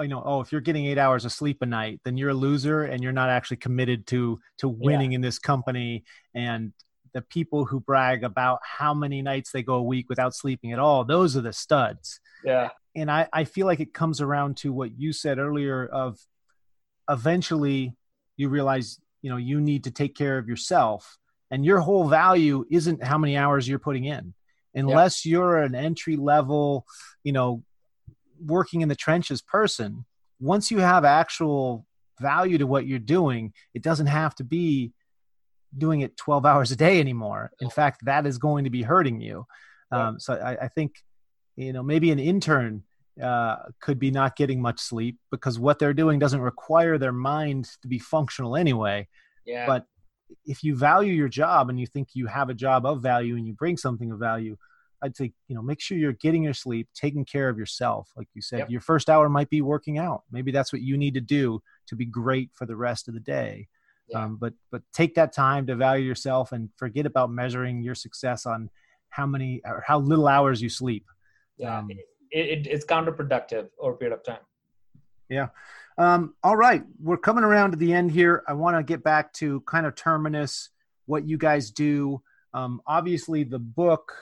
you know oh if you're getting eight hours of sleep a night then you're a loser and you're not actually committed to to winning yeah. in this company and the people who brag about how many nights they go a week without sleeping at all those are the studs yeah and i i feel like it comes around to what you said earlier of eventually you realize you know you need to take care of yourself and your whole value isn't how many hours you're putting in unless you're an entry level you know working in the trenches person, once you have actual value to what you're doing, it doesn't have to be doing it 12 hours a day anymore. In fact, that is going to be hurting you. Um, so I, I, think, you know, maybe an intern uh, could be not getting much sleep because what they're doing doesn't require their mind to be functional anyway. Yeah. But if you value your job and you think you have a job of value and you bring something of value, I'd say, you know, make sure you're getting your sleep, taking care of yourself. Like you said, yep. your first hour might be working out. Maybe that's what you need to do to be great for the rest of the day. Yeah. Um, but but take that time to value yourself and forget about measuring your success on how many or how little hours you sleep. Yeah, um, it, it, it's counterproductive over a period of time. Yeah. Um, all right, we're coming around to the end here. I want to get back to kind of terminus, what you guys do. Um, obviously, the book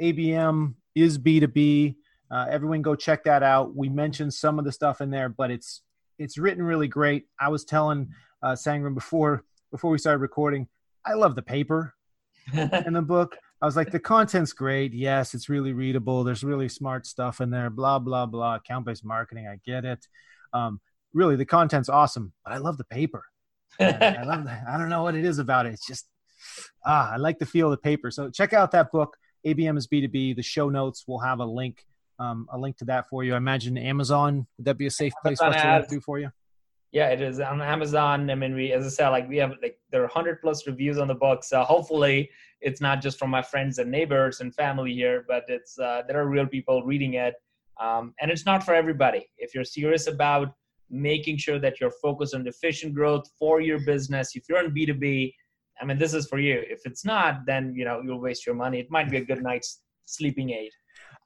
ABM is B2B. Uh, everyone go check that out. We mentioned some of the stuff in there, but it's it's written really great. I was telling uh, Sangram before before we started recording, I love the paper in the book. I was like, the content's great. Yes, it's really readable. There's really smart stuff in there. Blah blah blah. Account based marketing. I get it. Um, really, the content's awesome, but I love the paper. I love that. I don't know what it is about it. It's just ah, I like the feel of the paper. So check out that book. ABM is B2B. The show notes will have a link, um, a link to that for you. I imagine Amazon, would that be a safe place Amazon for us to do for you? Yeah, it is on Amazon. I mean, we, as I said, like we have like there are hundred plus reviews on the book. So hopefully, it's not just from my friends and neighbors and family here, but it's uh, there are real people reading it, um, and it's not for everybody. If you're serious about making sure that you're focused on efficient growth for your business, if you're in B two B, I mean, this is for you. If it's not, then you know you'll waste your money. It might be a good night's sleeping aid.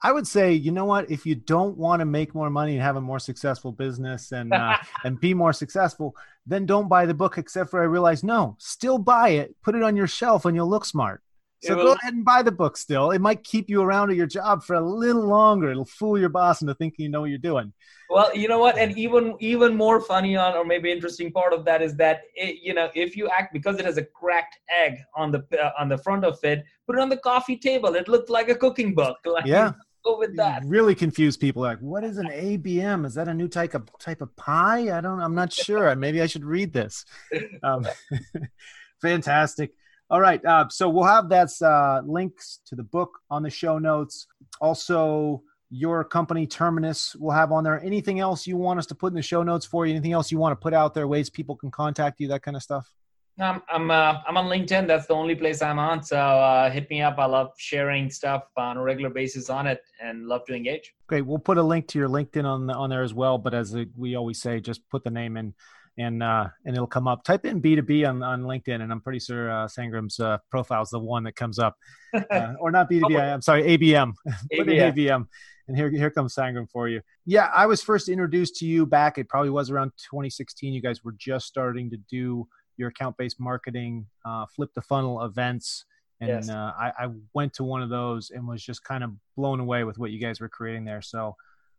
I would say, you know what? If you don't want to make more money and have a more successful business and uh, and be more successful, then don't buy the book. Except for I realize, no, still buy it. Put it on your shelf, and you'll look smart. So go ahead and buy the book still. It might keep you around at your job for a little longer. It'll fool your boss into thinking you know what you're doing. Well, you know what? And even even more funny on or maybe interesting part of that is that it, you know if you act because it has a cracked egg on the uh, on the front of it, put it on the coffee table. It looked like a cooking book. Like, yeah. Go with that. really confuse people. Like, what is an ABM? Is that a new type of type of pie? I don't. I'm not sure. Maybe I should read this. Um, fantastic. All right. Uh, so we'll have that uh, links to the book on the show notes. Also, your company Terminus will have on there. Anything else you want us to put in the show notes for you? Anything else you want to put out there? Ways people can contact you, that kind of stuff. Um, I'm uh, I'm on LinkedIn. That's the only place I'm on. So uh, hit me up. I love sharing stuff on a regular basis on it, and love to engage. Great. We'll put a link to your LinkedIn on on there as well. But as we always say, just put the name in and uh, and it'll come up. Type in B2B on, on LinkedIn, and I'm pretty sure uh, Sangram's uh, profile is the one that comes up, uh, or not B2B. I'm sorry, ABM. Put in ABM, and here here comes Sangram for you. Yeah, I was first introduced to you back. It probably was around 2016. You guys were just starting to do your account-based marketing, uh, flip the funnel events. And yes. uh, I, I, went to one of those and was just kind of blown away with what you guys were creating there. So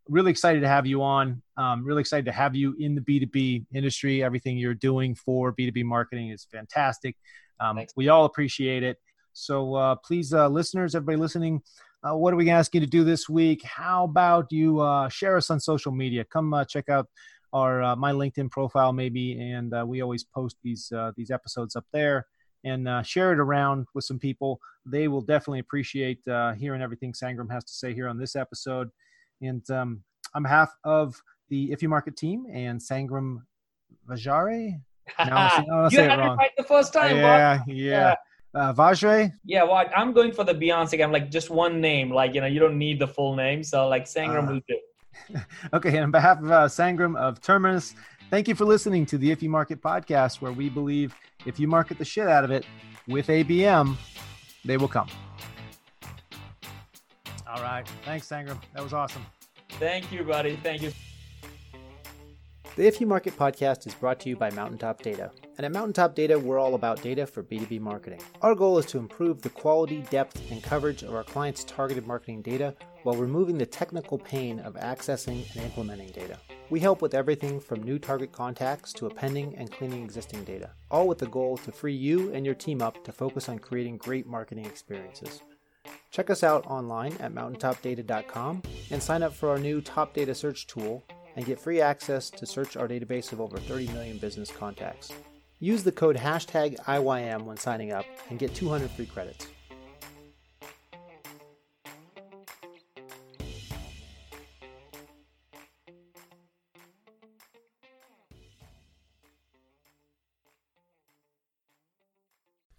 really excited to have you on. Um, really excited to have you in the B2B industry. Everything you're doing for B2B marketing is fantastic. Um, we all appreciate it. So uh, please, uh, listeners, everybody listening, uh, what are we going to ask you to do this week? How about you uh, share us on social media? Come uh, check out our uh, my LinkedIn profile, maybe, and we always post these these episodes up there. And share it around with some people. They will definitely appreciate hearing everything Sangram has to say here on this episode. And um, on behalf of the If You Market team and Sangram Vajare, no, you had it, it right the first time. Yeah, yeah. yeah. Uh, Vajre? Yeah, well, I'm going for the Beyonce. I'm like just one name. Like you know, you don't need the full name. So like Sangram uh, will do. okay, and on behalf of uh, Sangram of Terminus, thank you for listening to the If You Market podcast, where we believe if you market the shit out of it with ABM, they will come. All right. Thanks, Sangram. That was awesome. Thank you, buddy. Thank you. The If You Market podcast is brought to you by Mountaintop Data. And at Mountaintop Data, we're all about data for B2B marketing. Our goal is to improve the quality, depth, and coverage of our clients' targeted marketing data while removing the technical pain of accessing and implementing data. We help with everything from new target contacts to appending and cleaning existing data, all with the goal to free you and your team up to focus on creating great marketing experiences. Check us out online at mountaintopdata.com and sign up for our new Top Data Search tool and get free access to search our database of over 30 million business contacts. Use the code hashtag IYM when signing up and get 200 free credits.